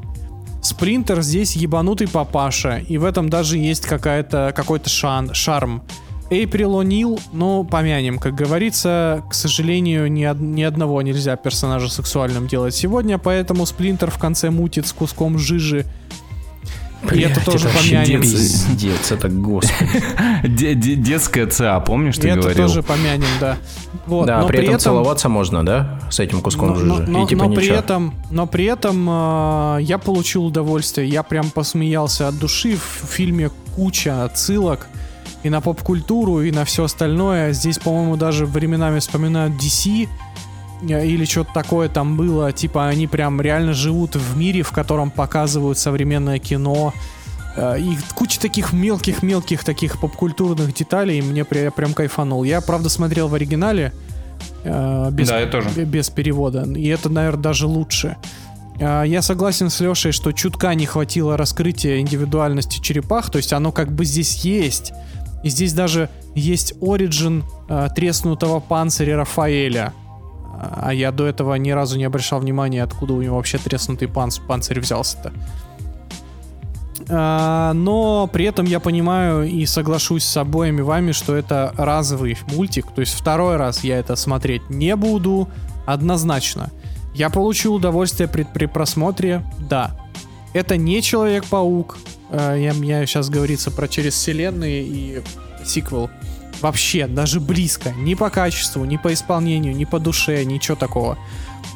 Спринтер здесь ебанутый папаша, и в этом даже есть какая-то, какой-то шан, шарм. Эйприл О'Нил, ну, помянем, как говорится, к сожалению, ни, од- ни одного нельзя персонажа сексуальным делать сегодня, поэтому Сплинтер в конце мутит с куском жижи. И это тоже помянем. Пиздец, это господи. Де- де- Детская ЦА, помнишь, ты И это говорил? тоже помянем, да. Да, но при этом целоваться можно, да? С этим куском жижи. но- И типа но при этом, но при этом э, я получил удовольствие. Я прям посмеялся от души. В фильме куча отсылок и на поп-культуру, и на все остальное. Здесь, по-моему, даже временами вспоминают DC или что-то такое там было. Типа они прям реально живут в мире, в котором показывают современное кино. Э, И куча таких мелких-мелких таких попкультурных деталей. и Мне я прям кайфанул. Я, правда, смотрел в оригинале. э, без, Да, я тоже. без перевода. И это, наверное, даже лучше. Я согласен с Лешей, что чутка не хватило раскрытия индивидуальности черепах. То есть оно как бы здесь есть. И здесь даже есть оригин э, треснутого панциря Рафаэля. А я до этого ни разу не обращал внимания, откуда у него вообще треснутый панц- панцирь взялся-то. А, но при этом я понимаю и соглашусь с обоими вами, что это разовый мультик. То есть второй раз я это смотреть не буду однозначно. Я получил удовольствие при, при просмотре, да. Это не Человек-паук. Э, я, я сейчас говорится про через вселенные и сиквел. Вообще, даже близко. Ни по качеству, ни по исполнению, ни по душе, ничего такого.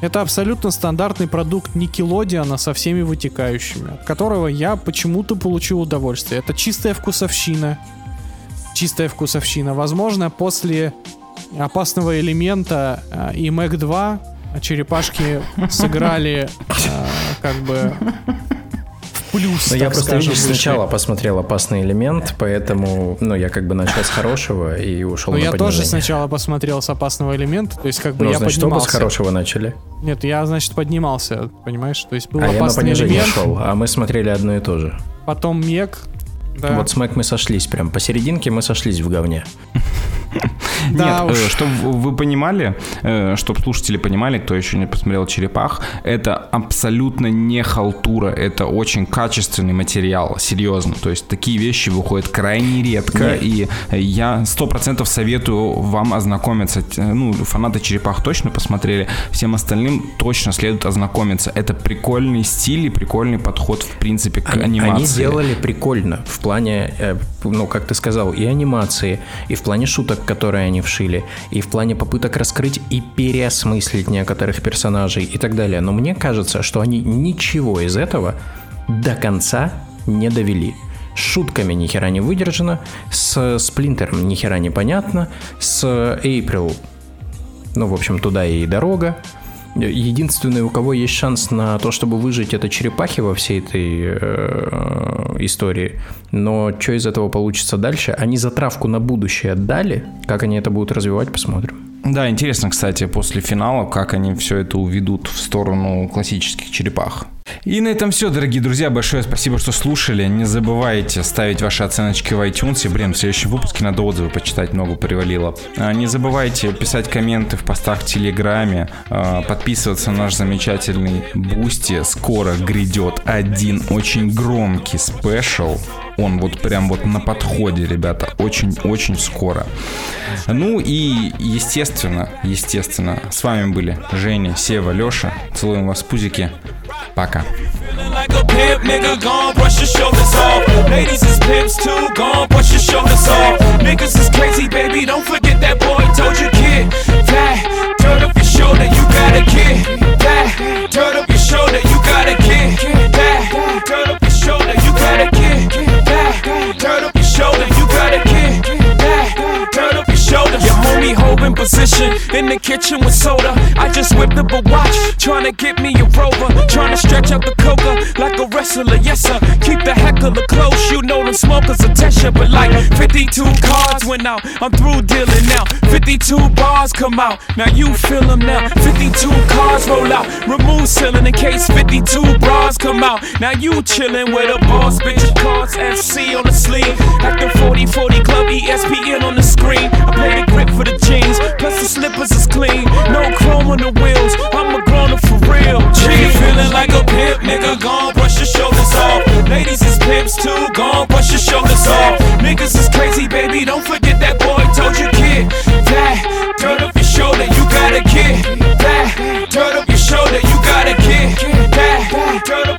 Это абсолютно стандартный продукт Никелодиана со всеми вытекающими, от которого я почему-то получил удовольствие. Это чистая вкусовщина. Чистая вкусовщина. Возможно, после опасного элемента э, и Мэг 2 черепашки сыграли э, как бы плюс, Ну, я просто, скажем, видишь, сначала посмотрел «Опасный элемент», поэтому, ну, я как бы начал с хорошего и ушел Ну, я тоже сначала посмотрел с опасного элемента, то есть как бы Ну, я значит, оба с поднимался. хорошего начали. Нет, я, значит, поднимался, понимаешь? То есть был а я на опасный понижение элемент, шел, а мы смотрели одно и то же. потом Мег. Да. Вот с Мэг мы сошлись прям. Посерединке мы сошлись в говне. Да Нет, уж. чтобы вы понимали, чтобы слушатели понимали, кто еще не посмотрел «Черепах», это абсолютно не халтура, это очень качественный материал, серьезно. То есть такие вещи выходят крайне редко, и я сто процентов советую вам ознакомиться. Ну, фанаты «Черепах» точно посмотрели, всем остальным точно следует ознакомиться. Это прикольный стиль и прикольный подход, в принципе, к Они, анимации. они делали прикольно в плане, э, ну, как ты сказал, и анимации, и в плане шуток, которые они вшили, и в плане попыток раскрыть и переосмыслить некоторых персонажей и так далее. Но мне кажется, что они ничего из этого до конца не довели. С шутками ни хера не выдержано, с Сплинтером ни хера не понятно, с Эйприл ну, в общем, туда и дорога. Единственный, у кого есть шанс на то, чтобы выжить, это черепахи во всей этой э, истории. Но что из этого получится дальше? Они затравку на будущее дали. Как они это будут развивать, посмотрим. Да, интересно, кстати, после финала, как они все это уведут в сторону классических черепах. И на этом все, дорогие друзья. Большое спасибо, что слушали. Не забывайте ставить ваши оценочки в iTunes. Блин, в следующем выпуске надо отзывы почитать, много привалило. А, Не забывайте писать комменты в постах в Телеграме, а, подписываться на наш замечательный Boosty. Скоро грядет один очень громкий special. Он вот прям вот на подходе, ребята. Очень-очень скоро. Ну и, естественно, естественно, с вами были Женя, Сева, Леша. Целуем вас в пузики. Пока. Forget that you, kid. That, turn up your shoulder, you got a kid. That, turn up your shoulder, you got a kid. That, you got a kid. That, turn up homie holding position in the kitchen with soda. I just whipped up a watch, trying to get me a rover. Trying to stretch out the coca like a wrestler, yes sir. Keep the heckler close, you know them smokers attention. But like 52 cards went out, I'm through dealing now. 52 bars come out, now you feel them now. 52 cards roll out, remove ceiling in case 52 bras come out. Now you chillin' with a boss, bitch. Cards FC on the sleeve. The 40 40 club, ESPN on the screen. I play the grip for the jeans, plus the slippers is clean. No chrome on the wheels, I'm a grown up for real. G feeling like a pimp, nigga. Gon' brush your shoulders off. Ladies is pimps too, gon' brush your shoulders off. Niggas is crazy, baby. Don't forget that boy told you, kid. That, turn up your shoulder, you got a kid. That, turn up your shoulder, you got a kid. That, turn up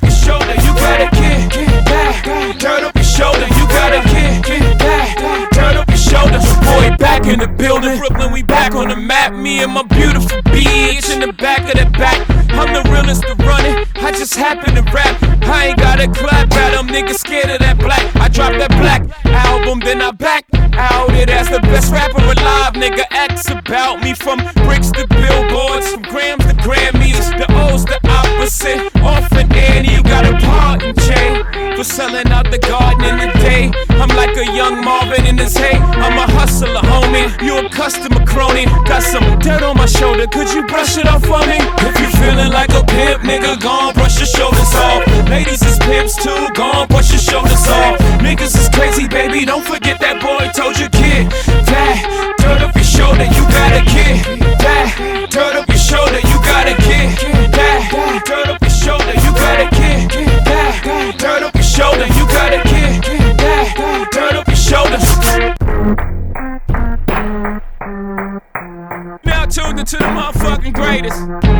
back in the building. Brooklyn, we back on the map. Me and my beautiful bitch in the back of the back. I'm the realest to run it. I just happen to rap. I ain't gotta clap at them niggas scared of that black. I dropped that black album, then I back out it as the best rapper alive. Nigga, X about me from bricks to billboards, from grams to Grammys. The O's the opposite. Orphan Annie, you got a part for selling out the garden in the day. I'm like a young Marvin in his hay. I'm a hustler, homie. You a customer crony. Got some dirt on my shoulder. Could you brush it off for me? If you feeling like a pimp, nigga, gon' brush your shoulders off. Ladies is pimps too, gon' brush your shoulders off. Niggas is crazy, baby. Don't forget that boy told you, kid. That dirt off your shoulder, you gotta get. That dirt tuned into the motherfucking greatest.